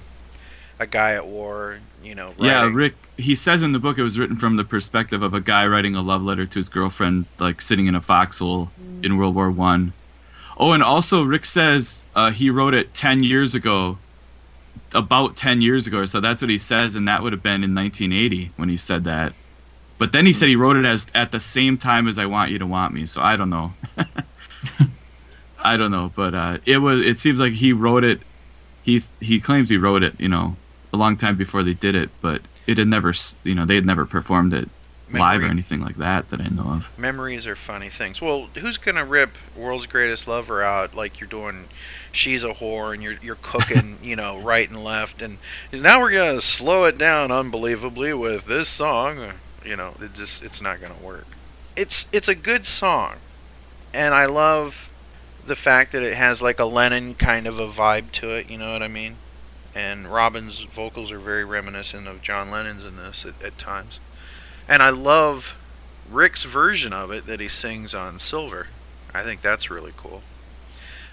a guy at war, you know. Yeah, Rick. He says in the book it was written from the perspective of a guy writing a love letter to his girlfriend, like sitting in a foxhole in World War One. Oh, and also Rick says uh, he wrote it ten years ago, about ten years ago. So that's what he says, and that would have been in 1980 when he said that. But then he said he wrote it as at the same time as I Want You to Want Me. So I don't know. (laughs) I don't know, but uh, it was. It seems like he wrote it. He he claims he wrote it, you know, a long time before they did it, but it had never, you know, they had never performed it live or anything like that that I know of. Memories are funny things. Well, who's gonna rip "World's Greatest Lover" out like you're doing? She's a whore, and you're you're cooking, (laughs) you know, right and left, and now we're gonna slow it down unbelievably with this song. You know, it just it's not gonna work. It's it's a good song, and I love the fact that it has like a Lennon kind of a vibe to it. You know what I mean? And Robin's vocals are very reminiscent of John Lennon's in this at, at times. And I love Rick's version of it that he sings on Silver. I think that's really cool.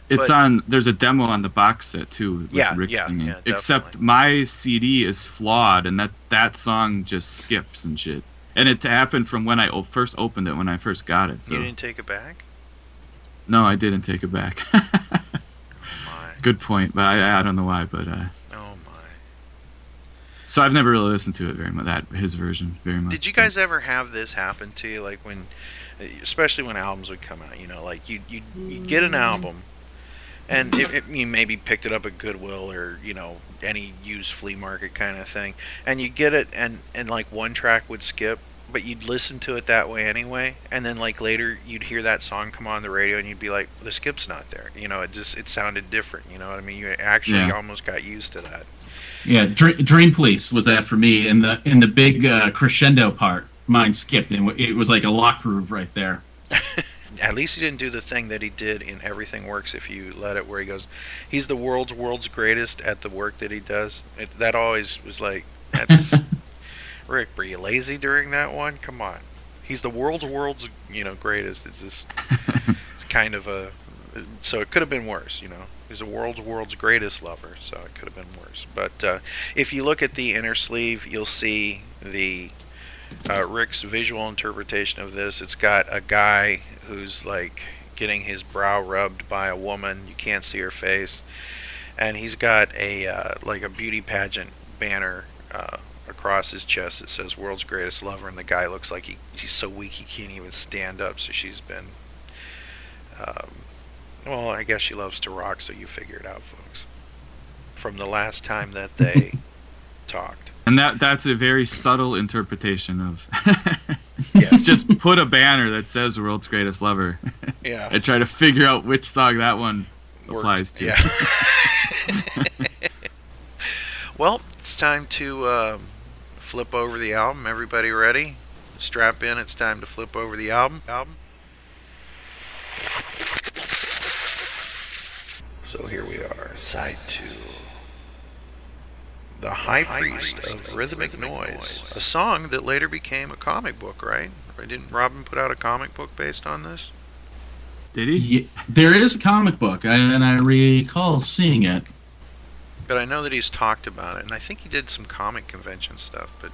It's But- on. There's a demo on the box set too with Yeah, Rick yeah, singing. yeah, Except my CD is flawed, and that that song just skips and shit. And it happened from when I first opened it when I first got it. So You didn't take it back? no, I didn't take it back. (laughs) My, Good point, but I, I don't know why. But uh, oh my. so I've never really listened to it very much. That his version very much. Did you guys ever have this happen to you? Like when, especially when albums would come out, you know, like you you you get an album, and it, it, you maybe picked it up at Goodwill or you know any used flea market kind of thing, and you get it, and and like one track would skip, but you'd listen to it that way anyway, and then like later you'd hear that song come on the radio, and you'd be like, the skip's not there, you know, it just it sounded different, you know what I mean? You actually Yeah. almost got used to that. yeah, Dream, Dream Police was that for me in the in the big uh, crescendo part. Mine skipped, and it was like a lock groove right there. (laughs) At least he didn't do the thing that he did in Everything Works If You Let It, where he goes, he's the world's world's greatest at the work that he does. It, that always was like, that's (laughs) Rick. Were you lazy during that one? Come on, he's the world's world's you know greatest. It's just, (laughs) it's kind of a, so it could have been worse. You know, he's the world's world's greatest lover, so it could have been worse. But uh, if you look at the inner sleeve, you'll see the uh, Rick's visual interpretation of this. It's got a guy who's like getting his brow rubbed by a woman. You can't see her face, and he's got a uh, like a beauty pageant banner uh, across his chest that says "World's Greatest Lover," and the guy looks like he, he's so weak he can't even stand up. So she's been Um, well, I guess she loves to rock, so you figure it out, folks. From the last time that they (laughs) talked. And that that's a very subtle interpretation of (laughs) (laughs) Just put a banner that says world's greatest lover yeah. and try to figure out which song that one worked. applies to. Yeah. (laughs) (laughs) well, it's time to um, flip over the album. Everybody ready? Strap in. It's time to flip over the album. Album. So here we are, side two the High Priest of Rhythmic Noise, a song that later became a comic book, right? Didn't Robin put out a comic book based on this? Did he? Yeah, there is a comic book, and I recall seeing it. But I know that he's talked about it, and I think he did some comic convention stuff, but.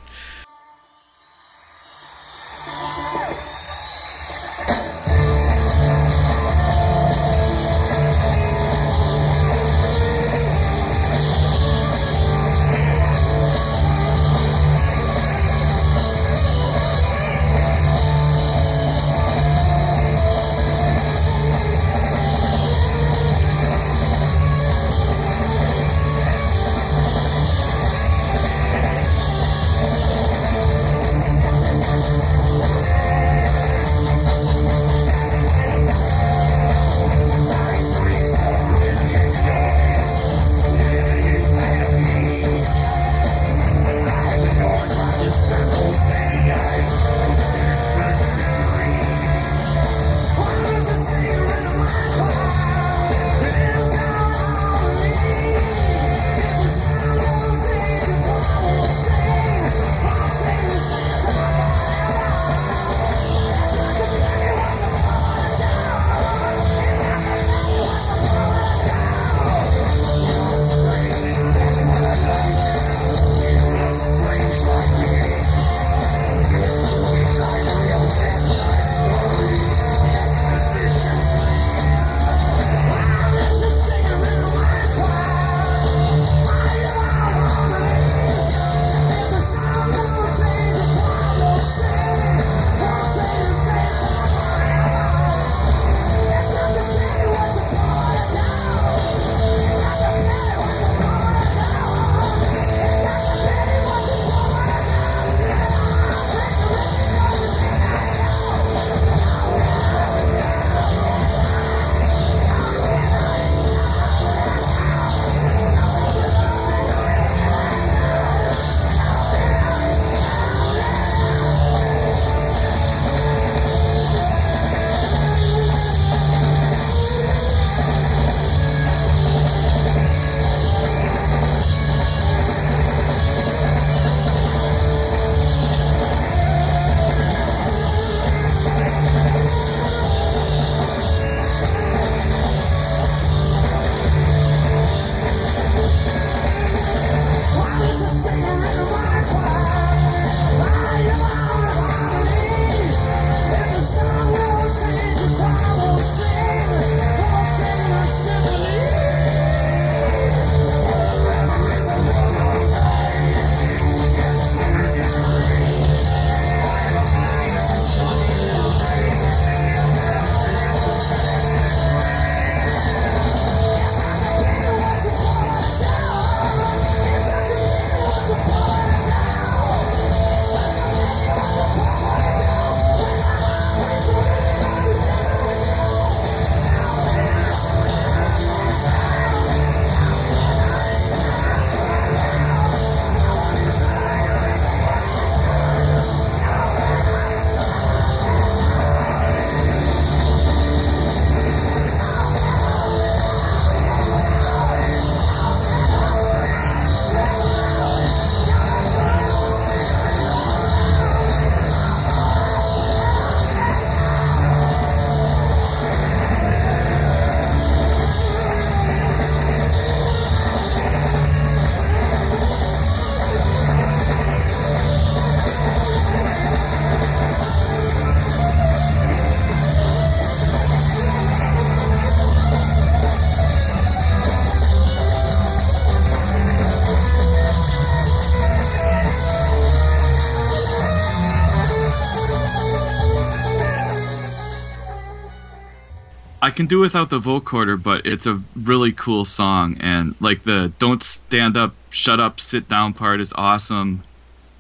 Can do without the vocoder, but it's a really cool song, and like the "Don't stand up, shut up, sit down" part is awesome.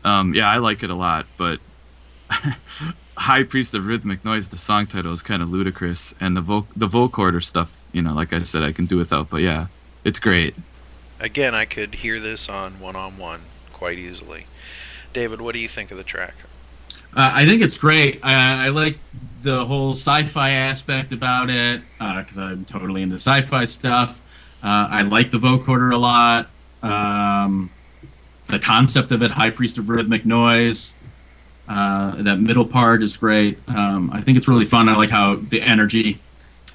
Um, yeah, I like it a lot, but (laughs) High Priest of Rhythmic Noise, the song title is kind of ludicrous, and the vo- the vocoder stuff, you know, like I said, I can do without, but yeah, it's great. Again, I could hear this on one on one quite easily. David, what do you think of the track? Uh, I think it's great. I, I like the whole sci-fi aspect about it because I'm totally into sci-fi stuff. Uh, I like the vocoder a lot. Um, the concept of it, High Priest of Rhythmic Noise. Uh, that middle part is great. Um, I think it's really fun. I like how the energy.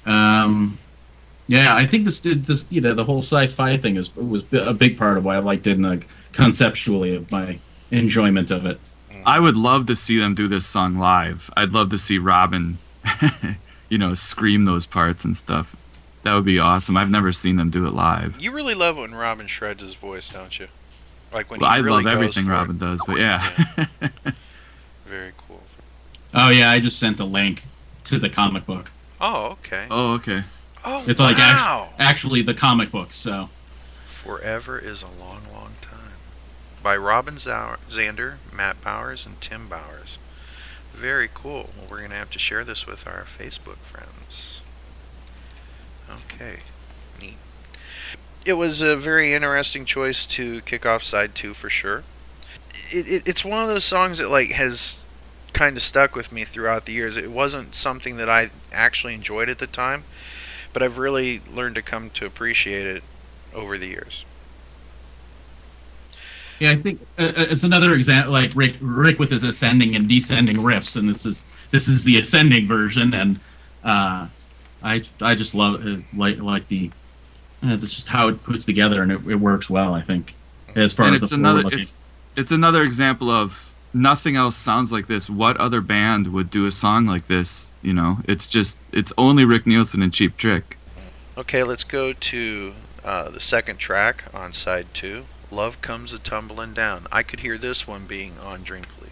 Um, yeah, I think this this you know the whole sci-fi thing is was a big part of why I liked it and conceptually of my enjoyment of it. I would love to see them do this song live. I'd love to see Robin, (laughs) you know, scream those parts and stuff. That would be awesome. I've never seen them do it live. You really love when Robin shreds his voice, don't you? Like when Well, he I really love goes everything for it. Robin does, but oh, yeah. (laughs) Very cool. Oh yeah, I just sent the link to the comic book. Oh, okay. oh, okay. Oh, It's like act- wow. actually the comic book. So Forever is a long, long time. By Robin Zander, Matt Bowers, and Tim Bowers. Very cool. We're going to have to share this with our Facebook friends. Okay. Neat. It was a very interesting choice to kick off side two for sure. It, it, it's one of those songs that like has kind of stuck with me throughout the years. It wasn't something that I actually enjoyed at the time, but I've really learned to come to appreciate it over the years. Yeah, I think uh, uh, it's another example. Like Rick, Rick with his ascending and descending riffs, and this is this is the ascending version, and uh, I I just love it, like like the uh, that's just how it puts together, and it, it works well. I think as far and as it's the another it's it's another example of nothing else sounds like this. What other band would do a song like this? You know, it's just it's only Rick Nielsen and Cheap Trick. Okay, let's go to uh, the second track on side two. Love comes a tumbling down. I could hear this one being on Dream Police.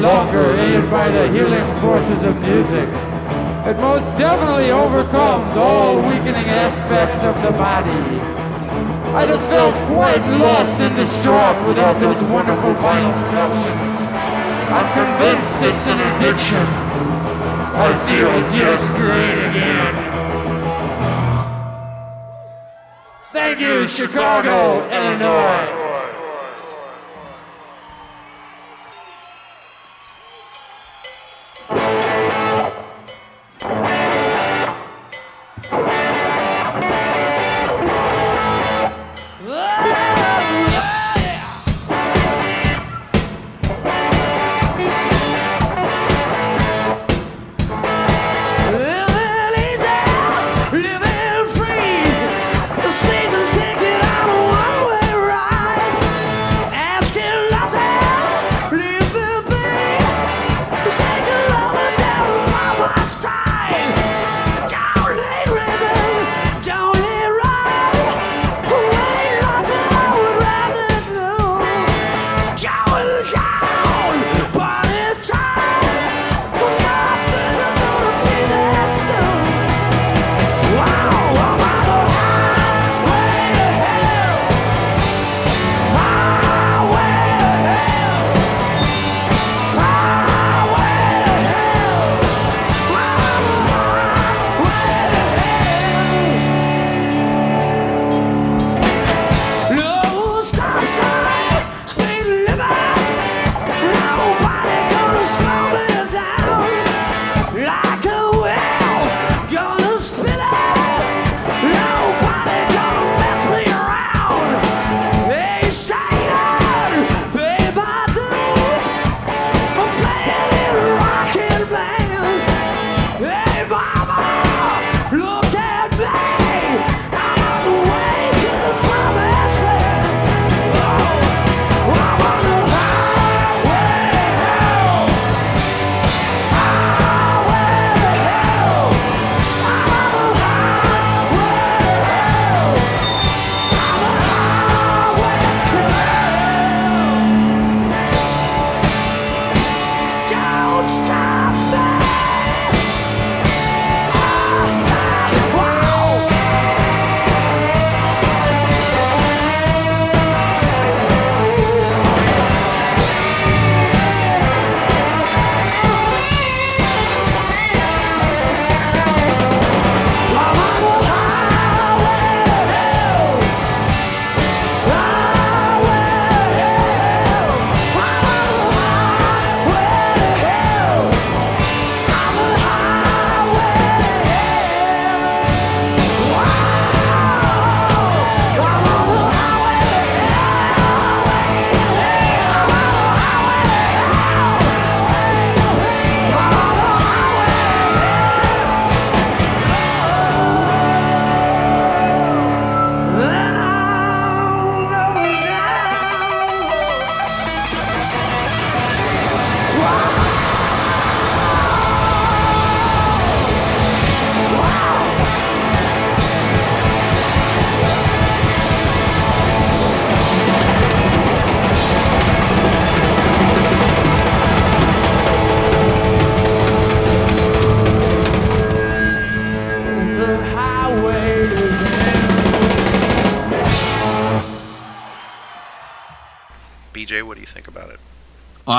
Longer, aided by the healing forces of music. It most definitely overcomes all weakening aspects of the body. I'd have felt quite lost and distraught without those wonderful vinyl productions. I'm convinced it's an addiction. I feel just great again. Thank you, Chicago, Illinois.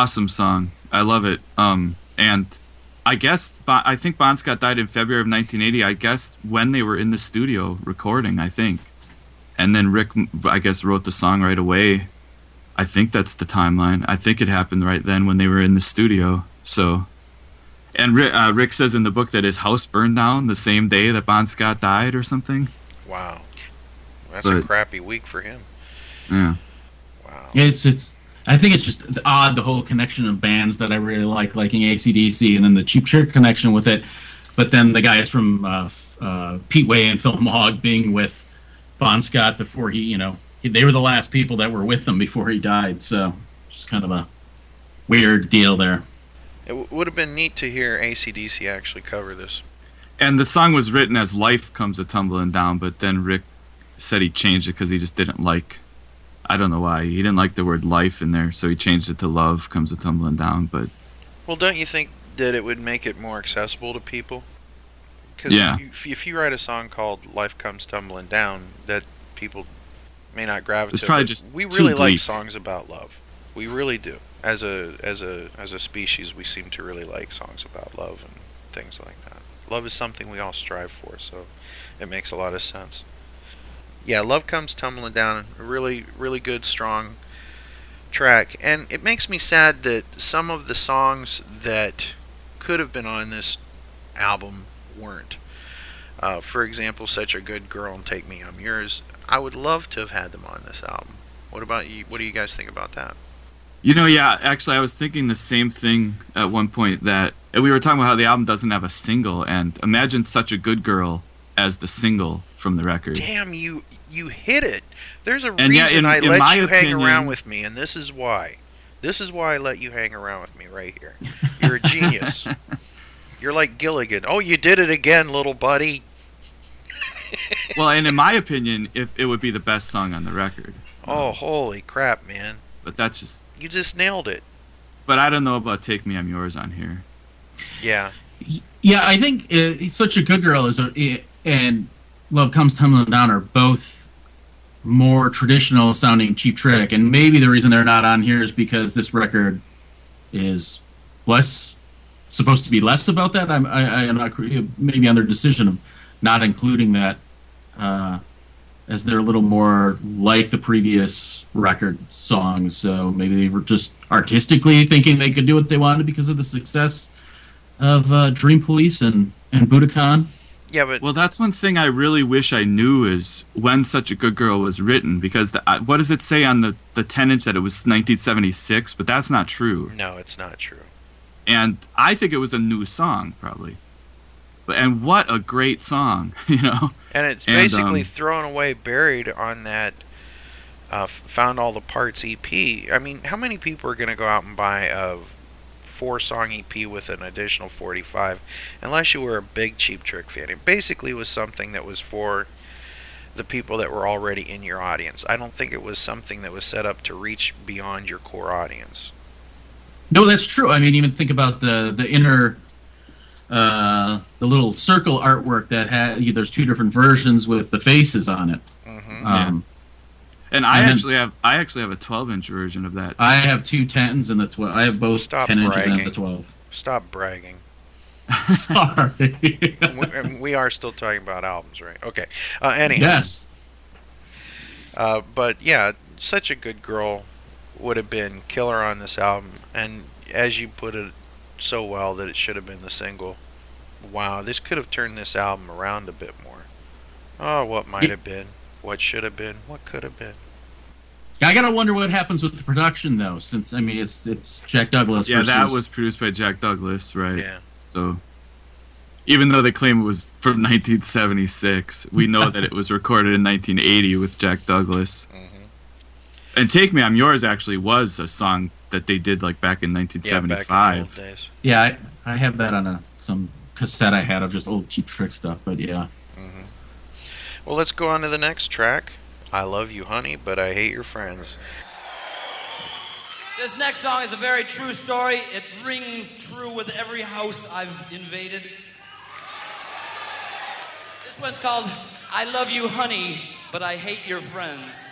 Awesome song. I love it. Um, and I guess I think Bon Scott died in February of 1980. I guess when they were in the studio recording, I think, and then Rick, I guess, wrote the song right away. I think that's the timeline. I think it happened right then when they were in the studio. So, and Rick, uh, Rick says in the book that his house burned down the same day that Bon Scott died or something. Wow. That's a crappy week for him. Yeah. Wow. It's it's. I think it's just odd the whole connection of bands that I really like, liking ACDC, and then the Cheap Trick connection with it. But then the guys from uh, uh, Pete Way and (laughs) Phil Mogg being with Bon Scott before he, you know, they were the last people that were with him before he died. So just kind of a weird deal there. It w- would have been neat to hear ACDC actually cover this. And the song was written as "Life Comes a Tumbling Down," but then Rick said he changed it because he just didn't like. I don't know why he didn't like the word "life" in there, so he changed it to "Love Comes a Tumbling Down." But Well, don't you think that it would make it more accessible to people? Because Yeah. if, if you write a song called "Life Comes Tumbling Down," that people may not gravitate. It's probably just we really like bleak. songs about love. We really do. As a as a as a species, we seem to really like songs about love, and things like that. Love is something we all strive for, so it makes a lot of sense. Yeah, Love Comes Tumbling Down, a really, really good, strong track. And it makes me sad that some of the songs that could have been on this album weren't. Uh, for example, Such a Good Girl and Take Me, I'm Yours. I would love to have had them on this album. What about you? What do you guys think about that? You know, yeah, actually, I was thinking the same thing at one point that we were talking about how the album doesn't have a single, and imagine such a good girl as the single from the record. Damn, you you hit it. There's a And yeah, reason in- I in let my you hang around with me, and this is why. This is why I let you hang around with me right here. (laughs) You're a genius. You're like Gilligan. Oh, you did it again, little buddy. (laughs) well, and in my opinion, if it would be the best song on the record, Oh, holy crap, man. but that's just. You just nailed it. But I don't know about "Take Me, I'm Yours" on here. Yeah. Yeah, I think uh, such a good girl is a, and love comes tumbling down are both more traditional sounding cheap trick, and maybe the reason they're not on here is because this record is less supposed to be less about that. I'm I, I'm not maybe on their decision of not including that uh, as they're a little more like the previous record songs. So maybe they were just artistically thinking they could do what they wanted because of the success of uh, Dream Police and and Budokan. Yeah, but Well, that's one thing I really wish I knew is when "Such a Good Girl" was written, because the, uh, what does it say on the the ten inch that it was 1976? But that's not true. no, it's not true. and I think it was a new song probably. But and what a great song, (laughs) you know. And it's And, basically um, thrown away, buried on that uh, Found All the Parts EP. I mean, how many people are going to go out and buy a four song EP with an additional 45 unless you were a big Cheap Trick fan? It basically was something that was for the people that were already in your audience. I don't think it was something that was set up to reach beyond your core audience. No, that's true. I mean, even think about the the inner, uh, the little circle artwork that had. There's two different versions with the faces on it. hmm Um, And I And then- actually have I actually have a 12 inch version of that. I have two tens and the twelve. I have both Stop ten inches and the twelve. Stop bragging. (laughs) (laughs) Sorry. And we, we are still talking about albums, right? Okay. Uh, anyhow. yes. Uh, but yeah, such a good girl would have been killer on this album, and as you put it so well, that it should have been the single. Wow, this could have turned this album around a bit more. Oh, what might Ye- have been, what should have been, what could have been. I gotta wonder what happens with the production though, since I mean it's it's Jack Douglas. yeah, that was produced by Jack Douglas, right? Yeah. So even though they claim it was from (laughs) 1976, we know that it was recorded in 1980 with Jack Douglas. hmm And "Take Me, I'm Yours" actually was a song that they did like back in 1975. Yeah, back in the 1975. old days. Yeah, I, I have that on a some cassette I had of just old cheap trick stuff. But yeah, Well, let's go on to the next track. I love you, honey, but I hate your friends. This next song is a very true story. It rings true with every house I've invaded. This one's called I Love You, Honey, but I Hate Your Friends.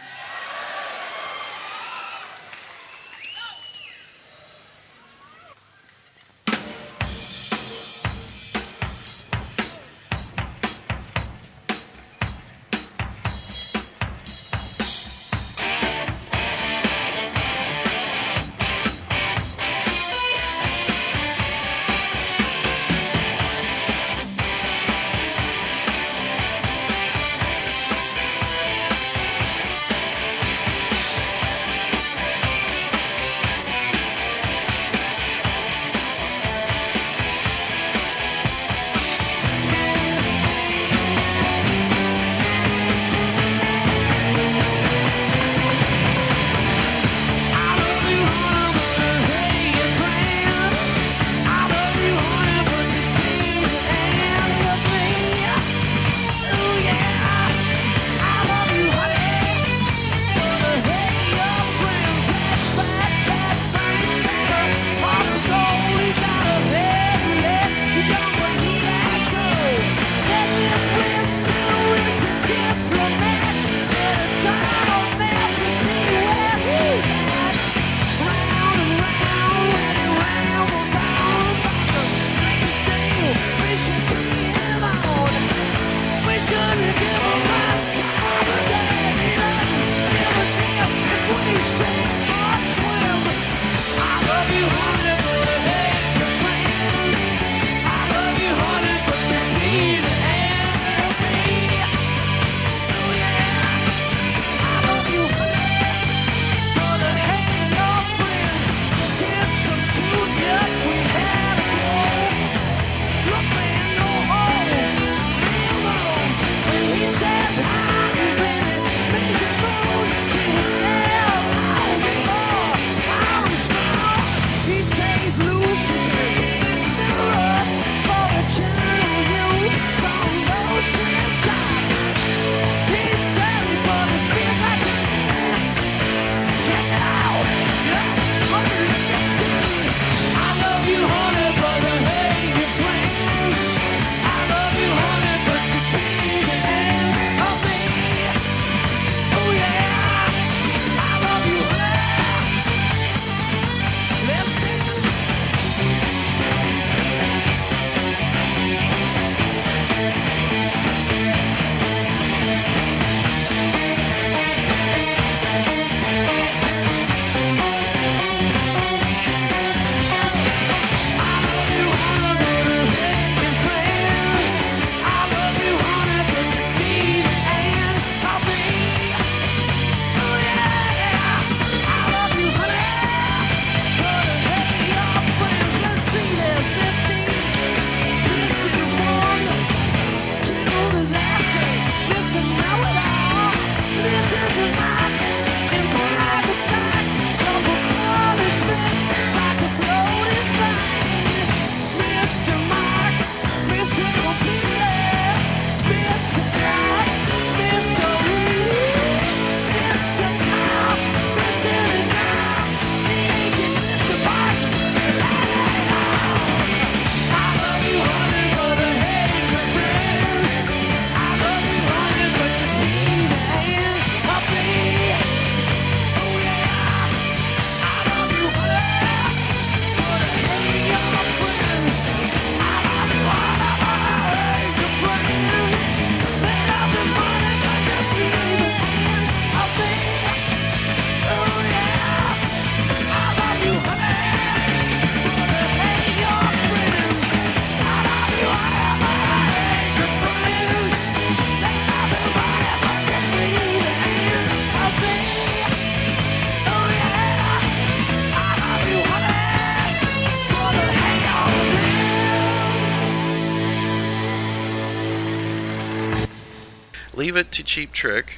Leave it to Cheap Trick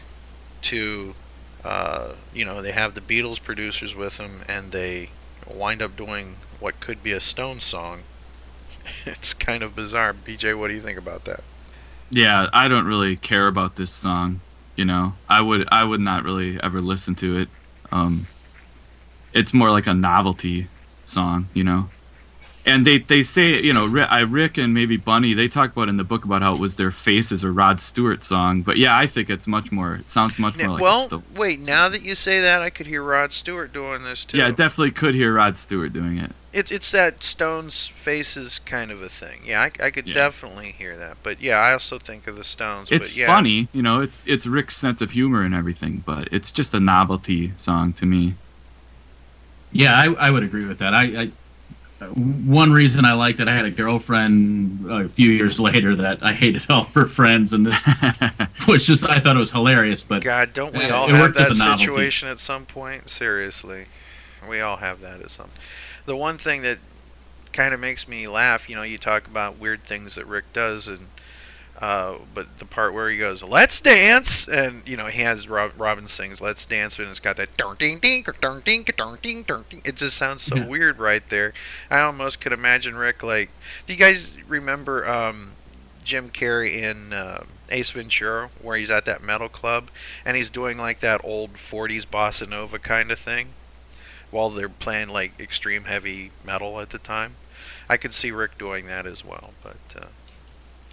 to, uh, you know, they have the Beatles producers with them, and they wind up doing what could be a Stones song. (laughs) It's kind of bizarre. BJ, what do you think about that? Yeah, I don't really care about this song. You know, I would I would not really ever listen to it. Um, it's more like a novelty song, you know. And they, they say, you know, Rick, I, Rick and maybe Bunny, they talk about in the book about how it was their Faces or Rod Stewart song. But yeah, I think it's much more. It sounds much more Now- like. a well, Stones wait. Now that you say that, I could hear Rod Stewart doing this too. Yeah, I definitely could hear Rod Stewart doing it. It's it's that Stones faces kind of a thing. Yeah, I, I could Yeah. definitely hear that. But yeah, I also think of the Stones. It's but yeah. funny, you know. It's it's Rick's sense of humor and everything, but it's just a novelty song to me. Yeah, I, I would agree with that. I, I one reason I liked that I had a girlfriend a few years later that I hated all of her friends, and this (laughs) was just I thought it was hilarious. But God, don't we uh, all have that situation at some point? Seriously, we all have that at some. The one thing that kind of makes me laugh, you know, you talk about weird things that Rick does, and uh, but the part where he goes, "Let's dance," and you know he has Rob, Robin sings "Let's Dance," and it's got that ding ding ding ding ding ding ding. It just sounds so yeah. weird right there. I almost could imagine Rick like. Do you guys remember um, Jim Carrey in uh, Ace Ventura where he's at that metal club and he's doing like that old '40s bossa nova kind of thing, while they're playing like extreme heavy metal at the time? I could see Rick doing that as well, but. Uh,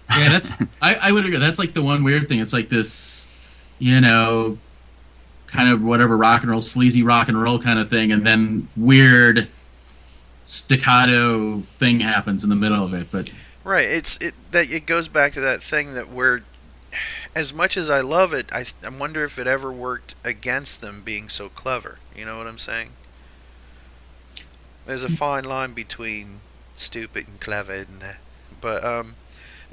yeah, that's I, I would agree. That's like the one weird thing. It's like this, you know, kind of whatever rock and roll, sleazy rock and roll kind of thing, and then weird staccato thing happens in the middle of it. But Right. It's it that it goes back to that thing that we're as much as I love it, I I wonder if it ever worked against them being so clever. You know what I'm saying? There's a fine line between stupid and clever, isn't there? But um,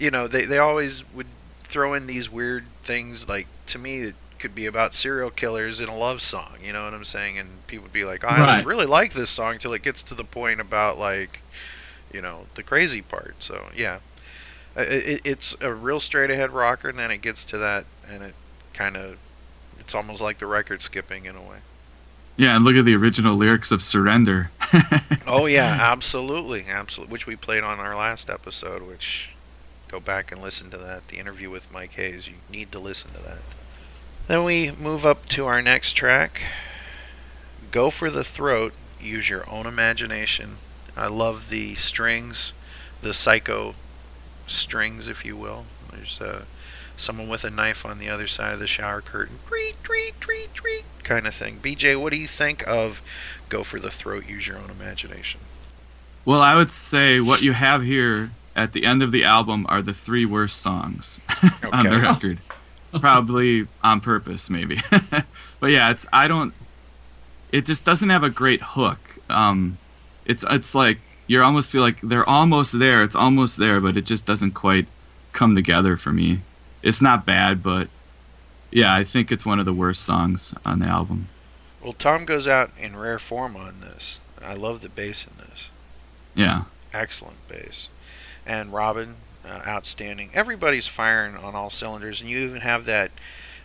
you know, they they always would throw in these weird things like to me it could be about serial killers in a love song. You know what I'm saying? And people would be like, I Right. really like this song till it gets to the point about like you know the crazy part. So yeah, it, it's a real straight ahead rocker, and then it gets to that, and it kind of it's almost like the record skipping in a way. Yeah, and look at the original lyrics of Surrender. (laughs) Oh yeah, absolutely, absolutely. Which we played on our last episode. Which go back and listen to that. The interview with Mike Hayes. You need to listen to that. Then we move up to our next track. Go for the throat. Use your own imagination. I love the strings, the psycho strings, if you will. There's uh, someone with a knife on the other side of the shower curtain. Treat, treat, treat, treat, kind of thing. BJ, what do you think of Go for the Throat, Use Your Own Imagination? Well, I would say what you have here at the end of the album are the three worst songs (laughs) on the record. Probably on purpose, maybe. (laughs) but yeah, it's I don't. It just doesn't have a great hook. Um, it's it's like you almost feel like they're almost there. It's almost there, but it just doesn't quite come together for me. It's not bad, but yeah, I think it's one of the worst songs on the album. Well, Tom goes out in rare form on this. I love the bass in this. Yeah. Excellent bass. And Robin, uh, outstanding. Everybody's firing on all cylinders, and you even have that.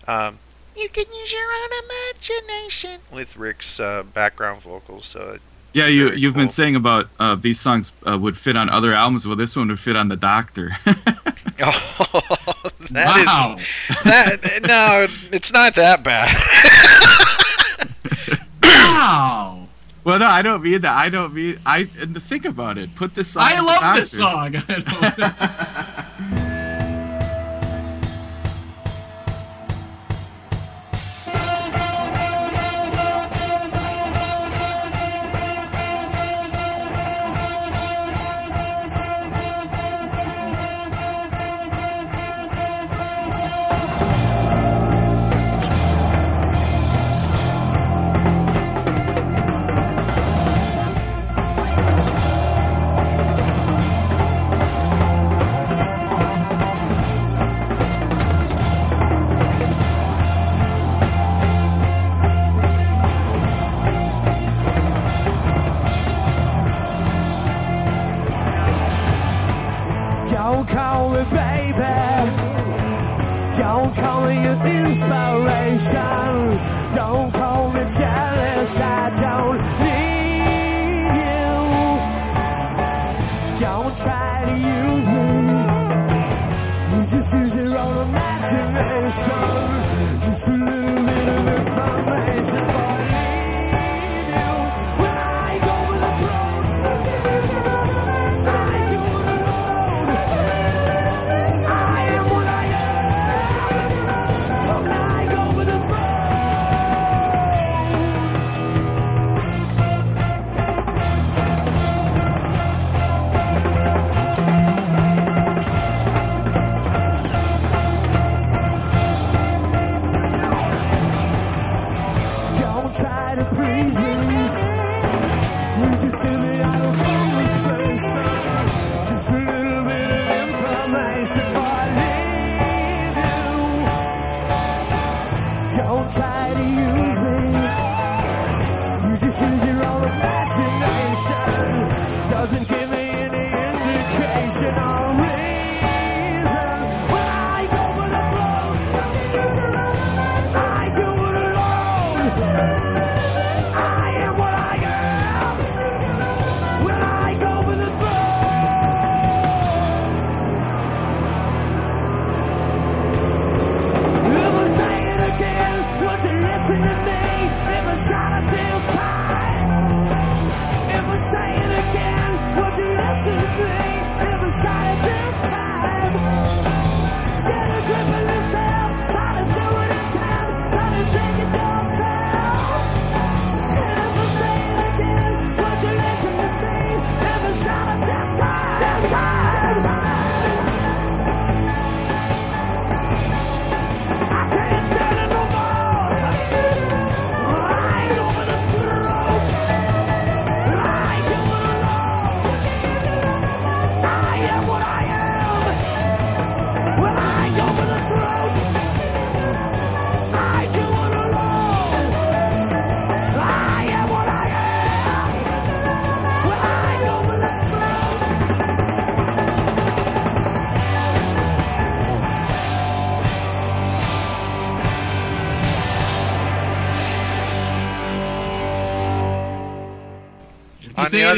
Um, you can use your own imagination with Rick's uh, background vocals. So it- Yeah, you you've been saying about uh, these songs uh, would fit on other albums. Well, this one would fit on the Doctor. (laughs) oh, (laughs) that is wow, that. No, it's not that bad. (laughs) wow! Well, no, I don't mean that. I don't mean I. And think about it. Put this song. I love this song. (laughs) (laughs)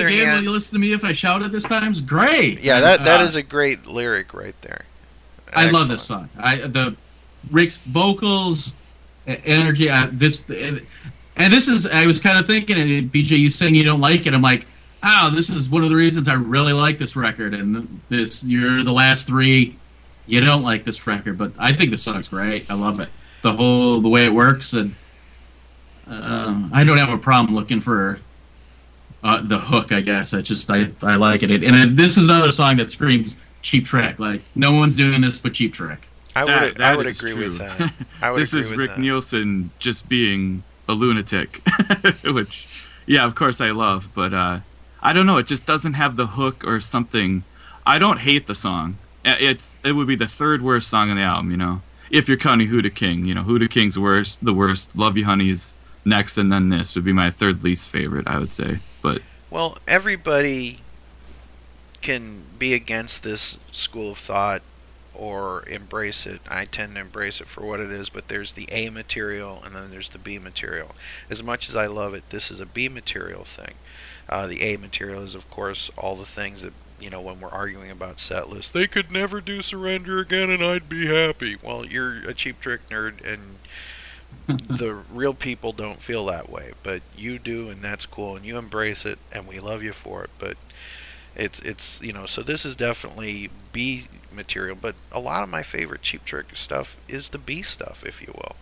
it again, hand- will you listen to me if I shout it this time? It's great. Yeah, that that Uh, is a great lyric right there. I love this song. I the Rick's vocals, energy. Uh, this and this is. I was kind of thinking, and BJ, you saying you don't like it. I'm like, oh, this is one of the reasons I really like this record. And this, you're the last three. You don't like this record, but I think the song's great. I love it. The whole the way it works, and uh, I don't have a problem looking for uh, the hook. I guess I just I, I like it. And this is another song that screams cheap trick. Like no one's doing this but cheap trick. I would That- I would is agree true. with that. (laughs) I would this agree is with Rick that. Nielsen just being a lunatic, (laughs) which, yeah, of course I love, but uh, I don't know. It just doesn't have the hook or something. I don't hate the song. It's it would be the third worst song on the album, you know. If you're counting Who D' King, you know, Who D' King's worst, the worst. Love You Honey's next, and then this would be my third least favorite, I would say. But Well, everybody can be against this school of thought or embrace it. I tend to embrace it for what it is, but there's the A material and then there's the B material. As much as I love it, this is a B material thing. Uh, the A material is, of course, all the things that, you know, when we're arguing about set lists, they could never do Surrender again and I'd be happy. Well, you're a cheap trick nerd and (laughs) the real people don't feel that way, but you do, and that's cool, and you embrace it, and we love you for it. But it's it's you know, so this is definitely B material, but a lot of my favorite Cheap Trick stuff is the B stuff, if you will.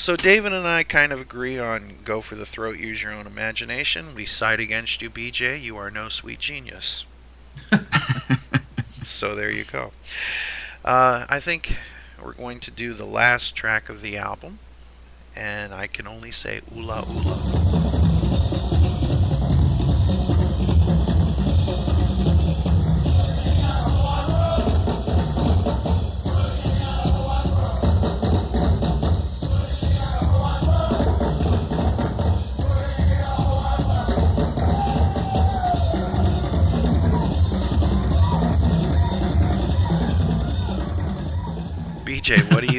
So David and I kind of agree on go for the throat, use your own imagination. We side against you, BJ. You are no sweet genius. (laughs) so there you go. Uh, I think we're going to do the last track of the album, and I can only say oola oola.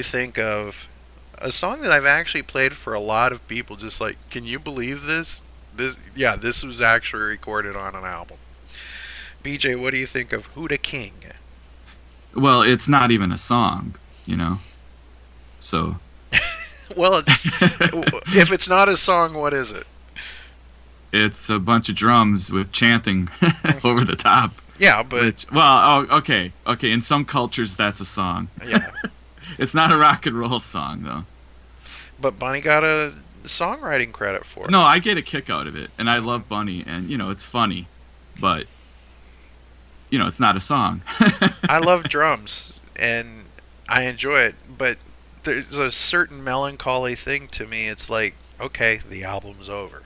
Think of a song that I've actually played for a lot of people? Just like, can you believe this? This, yeah, this was actually recorded on an album. BJ, what do you think of Who D' King? Well, it's not even a song, you know. So (laughs) Well, it's, (laughs) if it's not a song, what is it? it's a bunch of drums with chanting (laughs) over the top. Yeah, but Which, well, oh, okay, okay. In some cultures, that's a song. yeah, It's not a rock and roll song, though. but Bunny got a songwriting credit for it. No, I get a kick out of it, and I love Bunny, and you know it's funny, but you know it's not a song. (laughs) I love (laughs) drums and I enjoy it, but there's a certain melancholy thing to me. It's like, okay, the album's over.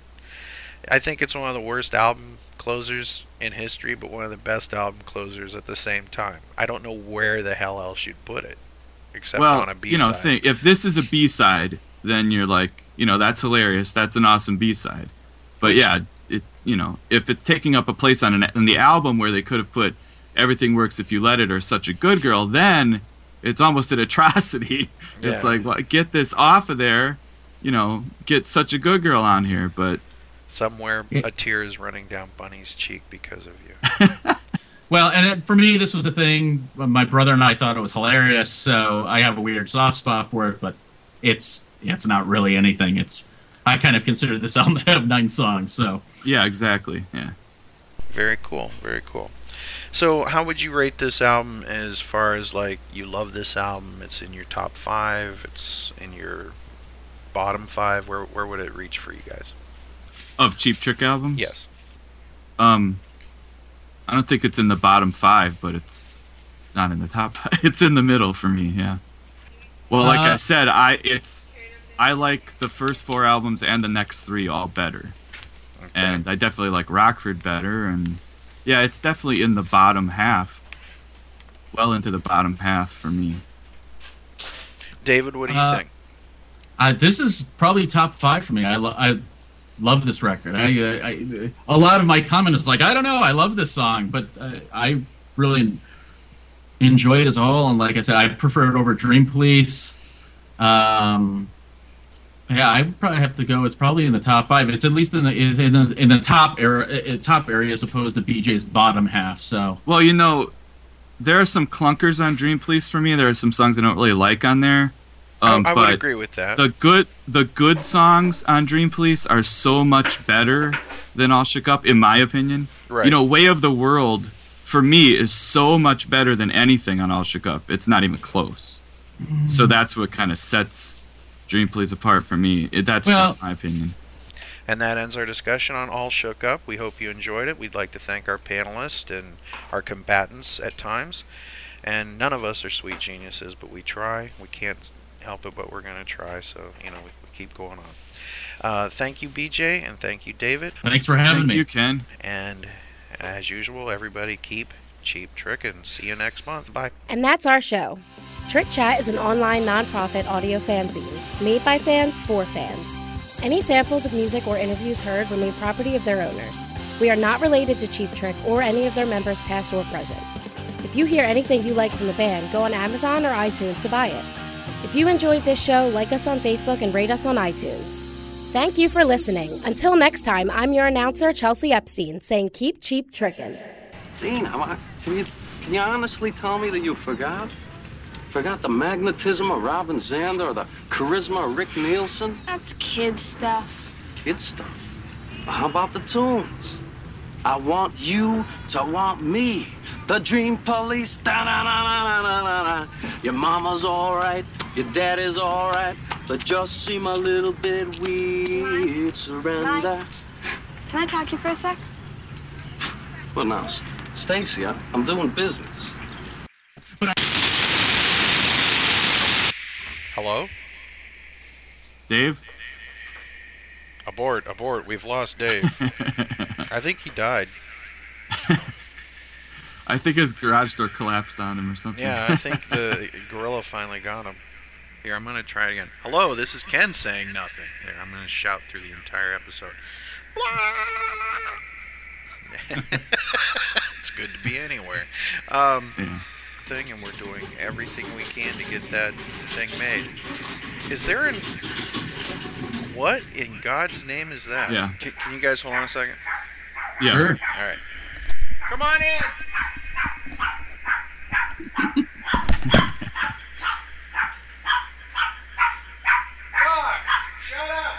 I think it's one of the worst album closers in history, but one of the best album closers at the same time. I don't know where the hell else you'd put it, except well, on a B you know, think if this is a B side, then you're like, you know, that's hilarious. That's an awesome B side. But yeah, it, you know, if it's taking up a place on an on the album where they could have put "Everything Works If You Let It" or "Such a Good Girl," then it's almost an (laughs) atrocity. It's like, well, get this off of there. You know, get "Such a Good Girl" on here, but Somewhere a tear is running down Bunny's cheek because of you. (laughs) Well, and it, for me, this was a thing. My brother and I thought it was hilarious, so I have a weird soft spot for it. But it's it's not really anything. It's I kind of consider this (laughs) album to have nine songs. So yeah, exactly. Yeah. Very cool. Very cool. So, how would you rate this album as far as like you love this album? It's in your top five. It's in your bottom five. Where where would it reach for you guys? Of Cheap Trick albums. Yes. Um, I don't think it's in the bottom five, but it's not in the top. (laughs) It's in the middle for me. Yeah. Well, like I Uh, said, I it's I like the first four albums and the next three all better, Okay. and I definitely like Rockford better, and yeah, it's definitely in the bottom half, well into the bottom half for me. David, what do you Uh, think? I, this is probably top five for me. I, lo- I love this record. I, uh, I a lot of my comment is like I don't know. I love this song, but uh, I really enjoy it as a whole. And like I said, I prefer it over Dream Police. Um, yeah, I probably have to go. It's probably in the top five. It's at least in the in the in the top area, top area as opposed to BJ's bottom half. So Well, you know, there are some clunkers on Dream Police for me. There are some songs I don't really like on there. Um, I, I but would agree with that. the good the good songs on Dream Police are so much better than All Shook Up, in my opinion. right. You know, Way of the World for me is so much better than anything on All Shook Up. It's not even close. So that's what kind of sets Dream Police apart for me. It, that's Well- just my opinion. And that ends our discussion on All Shook Up. We hope you enjoyed it. We'd like to thank our panelists and our combatants at times. And none of us are sweet geniuses, but we try. We can't help it, but we're going to try. So, you know, we, we keep going on. Uh, thank you, BJ, and thank you, David. thanks for having Thank me. you, Ken. And as usual, everybody keep cheap trick and see you next month. Bye. And that's our show. Trick Chat is an online nonprofit audio fanzine made by fans for fans. Any samples of music or interviews heard remain property of their owners. We are not related to Cheap Trick or any of their members, past or present. If you hear anything you like from the band, go on Amazon or iTunes to buy it. If you enjoyed this show, like us on Facebook and rate us on iTunes. Thank you for listening. Until next time, I'm your announcer, Chelsea Epstein, saying keep cheap trickin'. Dean, I- can you can you honestly tell me that you forgot? Forgot the magnetism of Robin Zander or the charisma of Rick Nielsen? That's kid stuff. Kid stuff. How about the tunes? I want you to want me. The dream police. Da-na-na-na-na-na-na. Your mama's alright, your daddy's alright, but just seem a little bit weird. Surrender. Can I talk to you for a sec? Well, now, St- Stacy, I- I'm doing business. Hello? Dave? Abort, abort. We've lost Dave. (laughs) I think he died. (laughs) I think his garage door collapsed on him or something. Yeah, I think the (laughs) gorilla finally got him. Here, I'm going to try it again. Hello, this is Ken saying nothing. There, I'm going to shout through the entire episode. (laughs) it's good to be anywhere. Um, Yeah. thing, and we're doing everything we can to get that thing made. Is there an what in God's name is that? Yeah. Can, can you guys hold on a second? Yeah. Sure. All right. Come on in. Dog, shut up.